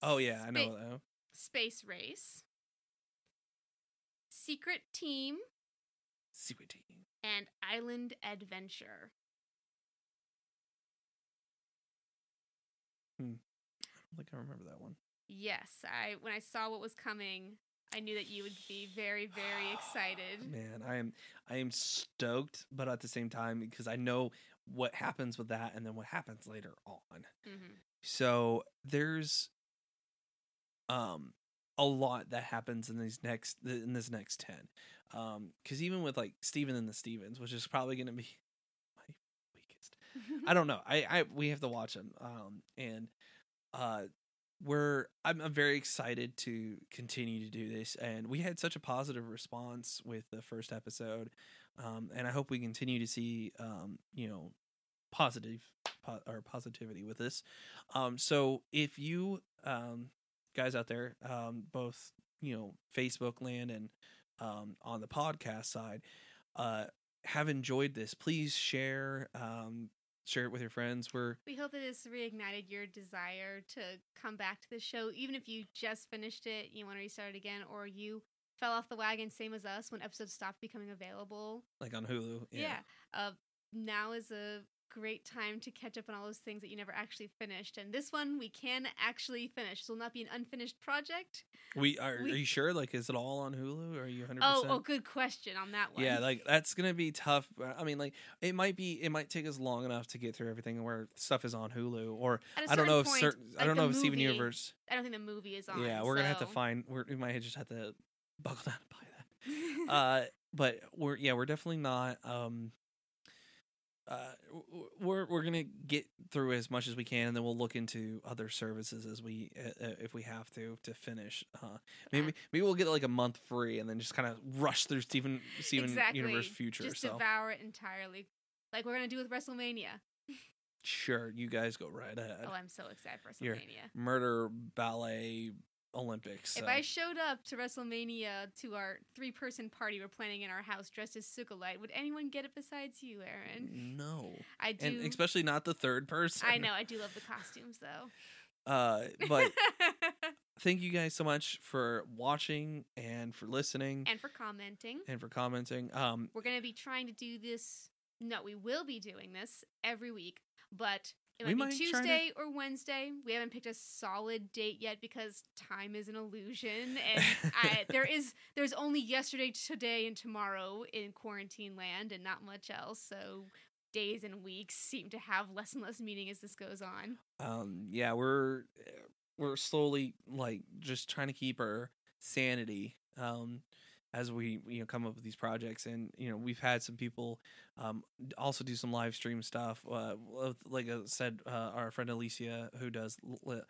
Oh yeah, I know that. Space Race, Secret Team, Secret team. and Island Adventure. I don't think I remember that one. Yes, I when I saw what was coming, I knew that you would be very, very excited. Man, I am I am stoked, but at the same time because I know what happens with that and then what happens later on. hmm So there's um a lot that happens in these next in this next 10. Um cuz even with like Steven and the Stevens, which is probably going to be my weakest. I don't know. I I we have to watch them. Um and uh we're I'm, I'm very excited to continue to do this and we had such a positive response with the first episode um and i hope we continue to see um you know positive po- or positivity with this um so if you um guys out there um both you know facebook land and um on the podcast side uh have enjoyed this please share um share it with your friends. We're We hope that this reignited your desire to come back to the show, even if you just finished it, you want to restart it again, or you fell off the wagon, same as us, when episodes stopped becoming available. like on Hulu. Yeah. Uh, now is a great time to catch up on all those things that you never actually finished. And this one we can actually finish. This will not be an unfinished project. We are. We- are you sure? Like, is it all on Hulu? Or are you 100% oh, good question on that one. Yeah, like that's gonna be tough. I mean, like it might be. It might take us long enough to get through everything where stuff is on Hulu, or I don't know if certain point, I don't know if Steven movie, Universe. I don't think the movie is on. Yeah, we're gonna have to find. We're, we might just have to buckle down and buy that. uh, but we're yeah, we're definitely not. Um, uh, we're we're gonna get through as much as we can, and then we'll look into other services as we uh, uh, if we have to to finish. Uh, maybe maybe we'll get like a month free, and then just kind of rush through Steven Steven exactly. Universe Future. Just so devour it entirely, like we're gonna do with WrestleMania. sure, you guys go right ahead. Oh, I'm so excited for WrestleMania. Murder ballet Olympics. If I showed up to WrestleMania to our three person party we're planning in our house dressed as Sugilite, would anyone get it besides you, Aaron? no, I do. and especially not the third person. I know. I do love the costumes though. Uh, but thank you guys so much for watching and for listening and for commenting. and for commenting. Um, We're gonna be trying to do this. No, we will be doing this every week, but it We might, be try to- Tuesday or Wednesday. We haven't picked a solid date yet because time is an illusion, and I, there is there's only yesterday, today, and tomorrow in quarantine land, and not much else. So days and weeks seem to have less and less meaning as this goes on. um, yeah, we're we're slowly like just trying to keep our sanity. Um, as we you know come up with these projects. And you know we've had some people um also do some live stream stuff uh like I said uh our friend Alicia who does L-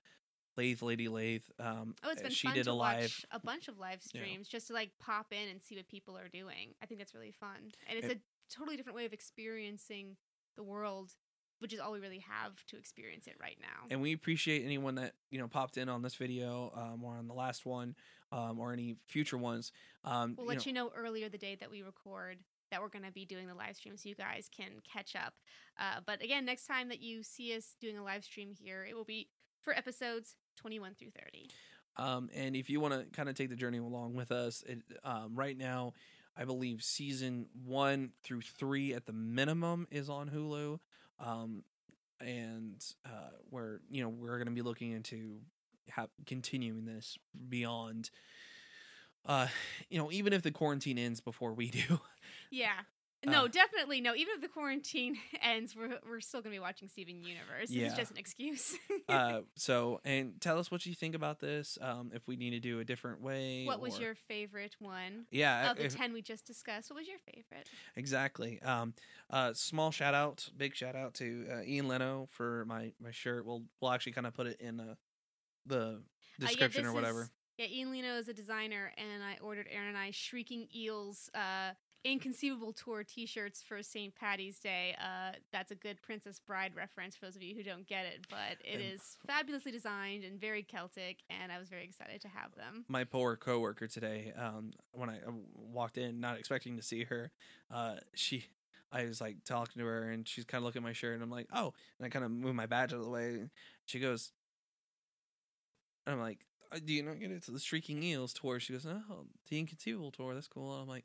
Lathe Lady Lathe um Oh, it's been she fun did to a live watch a bunch of live streams just to like pop in and see what people are doing. I think that's really fun, and it's It- a totally different way of experiencing the world, which is all we really have to experience it right now. and we appreciate anyone that you know popped in on this video um, or on the last one um, or any future ones um, we'll you let know, you know earlier the day that we record that we're going to be doing the live stream so you guys can catch up. Uh, but again, next time that you see us doing a live stream here, it will be for episodes 21 through 30. Um, and if you want to kind of take the journey along with us, it, um, right now, I believe season one through three at the minimum is on Hulu. Um, and uh, where you know we're going to be looking into ha- continuing this beyond. Uh, you know, even if the quarantine ends before we do, Yeah. No, Uh, definitely no. Even if the quarantine ends, we're, we're still going to be watching Steven Universe. Yeah. is just an excuse. uh, so and tell us what you think about this. Um, if we need to do a different way. what was your favorite one? yeah? Of the 10 we just discussed, what was your favorite? Exactly. Um, uh, small shout out, big shout out to uh, Ian Leno for my my shirt. We'll we'll actually kind of put it in uh, the Uh, yeah, description or whatever. is- yeah, Ian Leno is a designer, and I ordered Aaron and I Shrieking Eels uh, Inconceivable Tour t shirts for St. Patty's Day. Uh, that's a good Princess Bride reference for those of you who don't get it, but it And- is fabulously designed and very Celtic, and I was very excited to have them. My poor coworker today, um, when I uh, walked in, not expecting to see her, uh, she. I was like talking to her, and she's kind of looking at my shirt, and I'm like, "Oh!" And I kind of move my badge out of the way. She goes, and I'm like, "Uh, "Do you not get it to the Shrieking Eels tour?" She goes, "Oh, the Inconceivable tour. That's cool." And I'm like,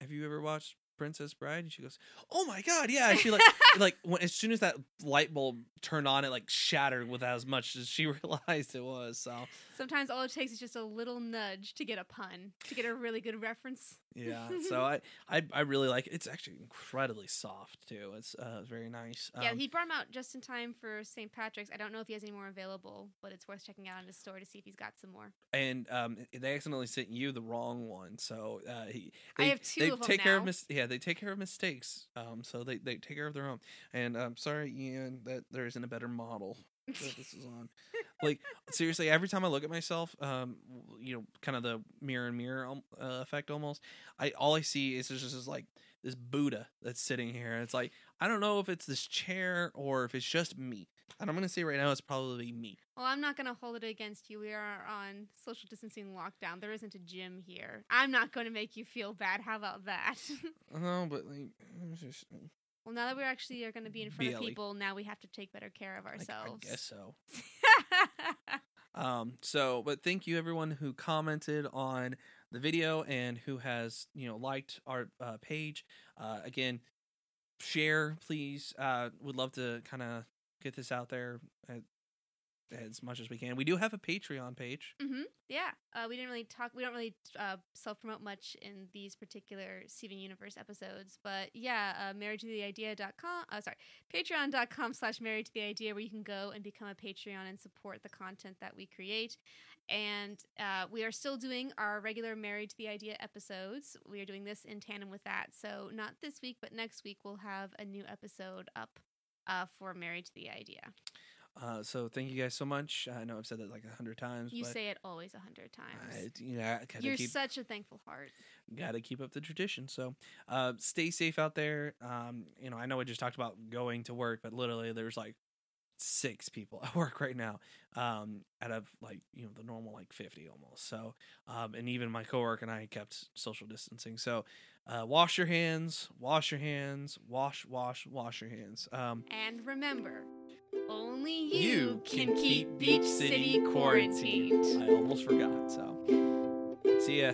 "Have you ever watched Princess Bride?" And she goes, "Oh my god, yeah!" And she like, like when as soon as that light bulb turned on, it like shattered with as much as she realized it was. So Sometimes all it takes is just a little nudge to get a pun, to get a really good reference. yeah, so I, I I really like it. It's actually incredibly soft too. It's uh very nice. yeah, Um, he brought them out just in time for St. Patrick's. I don't know if he has any more available, but it's worth checking out in his store to see if he's got some more. and um they accidentally sent you the wrong one so uh he I they, have two they of take care of now. mis- yeah they take care of mistakes um so they they take care of their own. And i'm sorry ian that there isn't a better model that this is on. Like seriously every time i look at myself um you know kind of the mirror and mirror um, uh, effect almost i all i see is just, just like this buddha that's sitting here and it's like i don't know if it's this chair or if it's just me and i'm gonna say right now it's probably me Well, I'm not going to hold it against you. We are on social distancing lockdown. There isn't a gym here. I'm not going to make you feel bad. How about that? no but like just Well, now that we actually are going to be in front BLE. of people, now we have to take better care of I- ourselves. I guess so. Um, so, but thank you everyone who commented on the video and who has you know liked our uh, page. Uh, again, share please. Uh, would love to kind of get this out there at, as much as we can. We do have a Patreon page. hmm Yeah, uh, we didn't really talk. We don't really uh, self promote much in these particular Steven Universe episodes, but yeah, uh, married to the idea.com. Uh, sorry, patreon.com slash married to the idea, where you can go and become a Patreon and support the content that we create. And uh, we are still doing our regular Married to the Idea episodes. We are doing this in tandem with that. So, not this week, but next week, we'll have a new episode up uh, for Married to the Idea. Uh, so thank you guys so much. I know I've said that like a hundred times. You say it always a hundred times. I, you know, You're keep such a thankful heart. gotta keep up the tradition. So, uh, stay safe out there. Um, you know, I know I just talked about going to work, but literally there's like six people at work right now, um, out of like you know the normal like fifty almost. So, um, and even my coworker and I kept social distancing. So, uh, wash your hands, wash your hands, wash, wash, wash your hands. Um, And remember, only You you, can can, keep keep Beach Beach City City quarantined. quarantined. I almost forgot. So, see ya.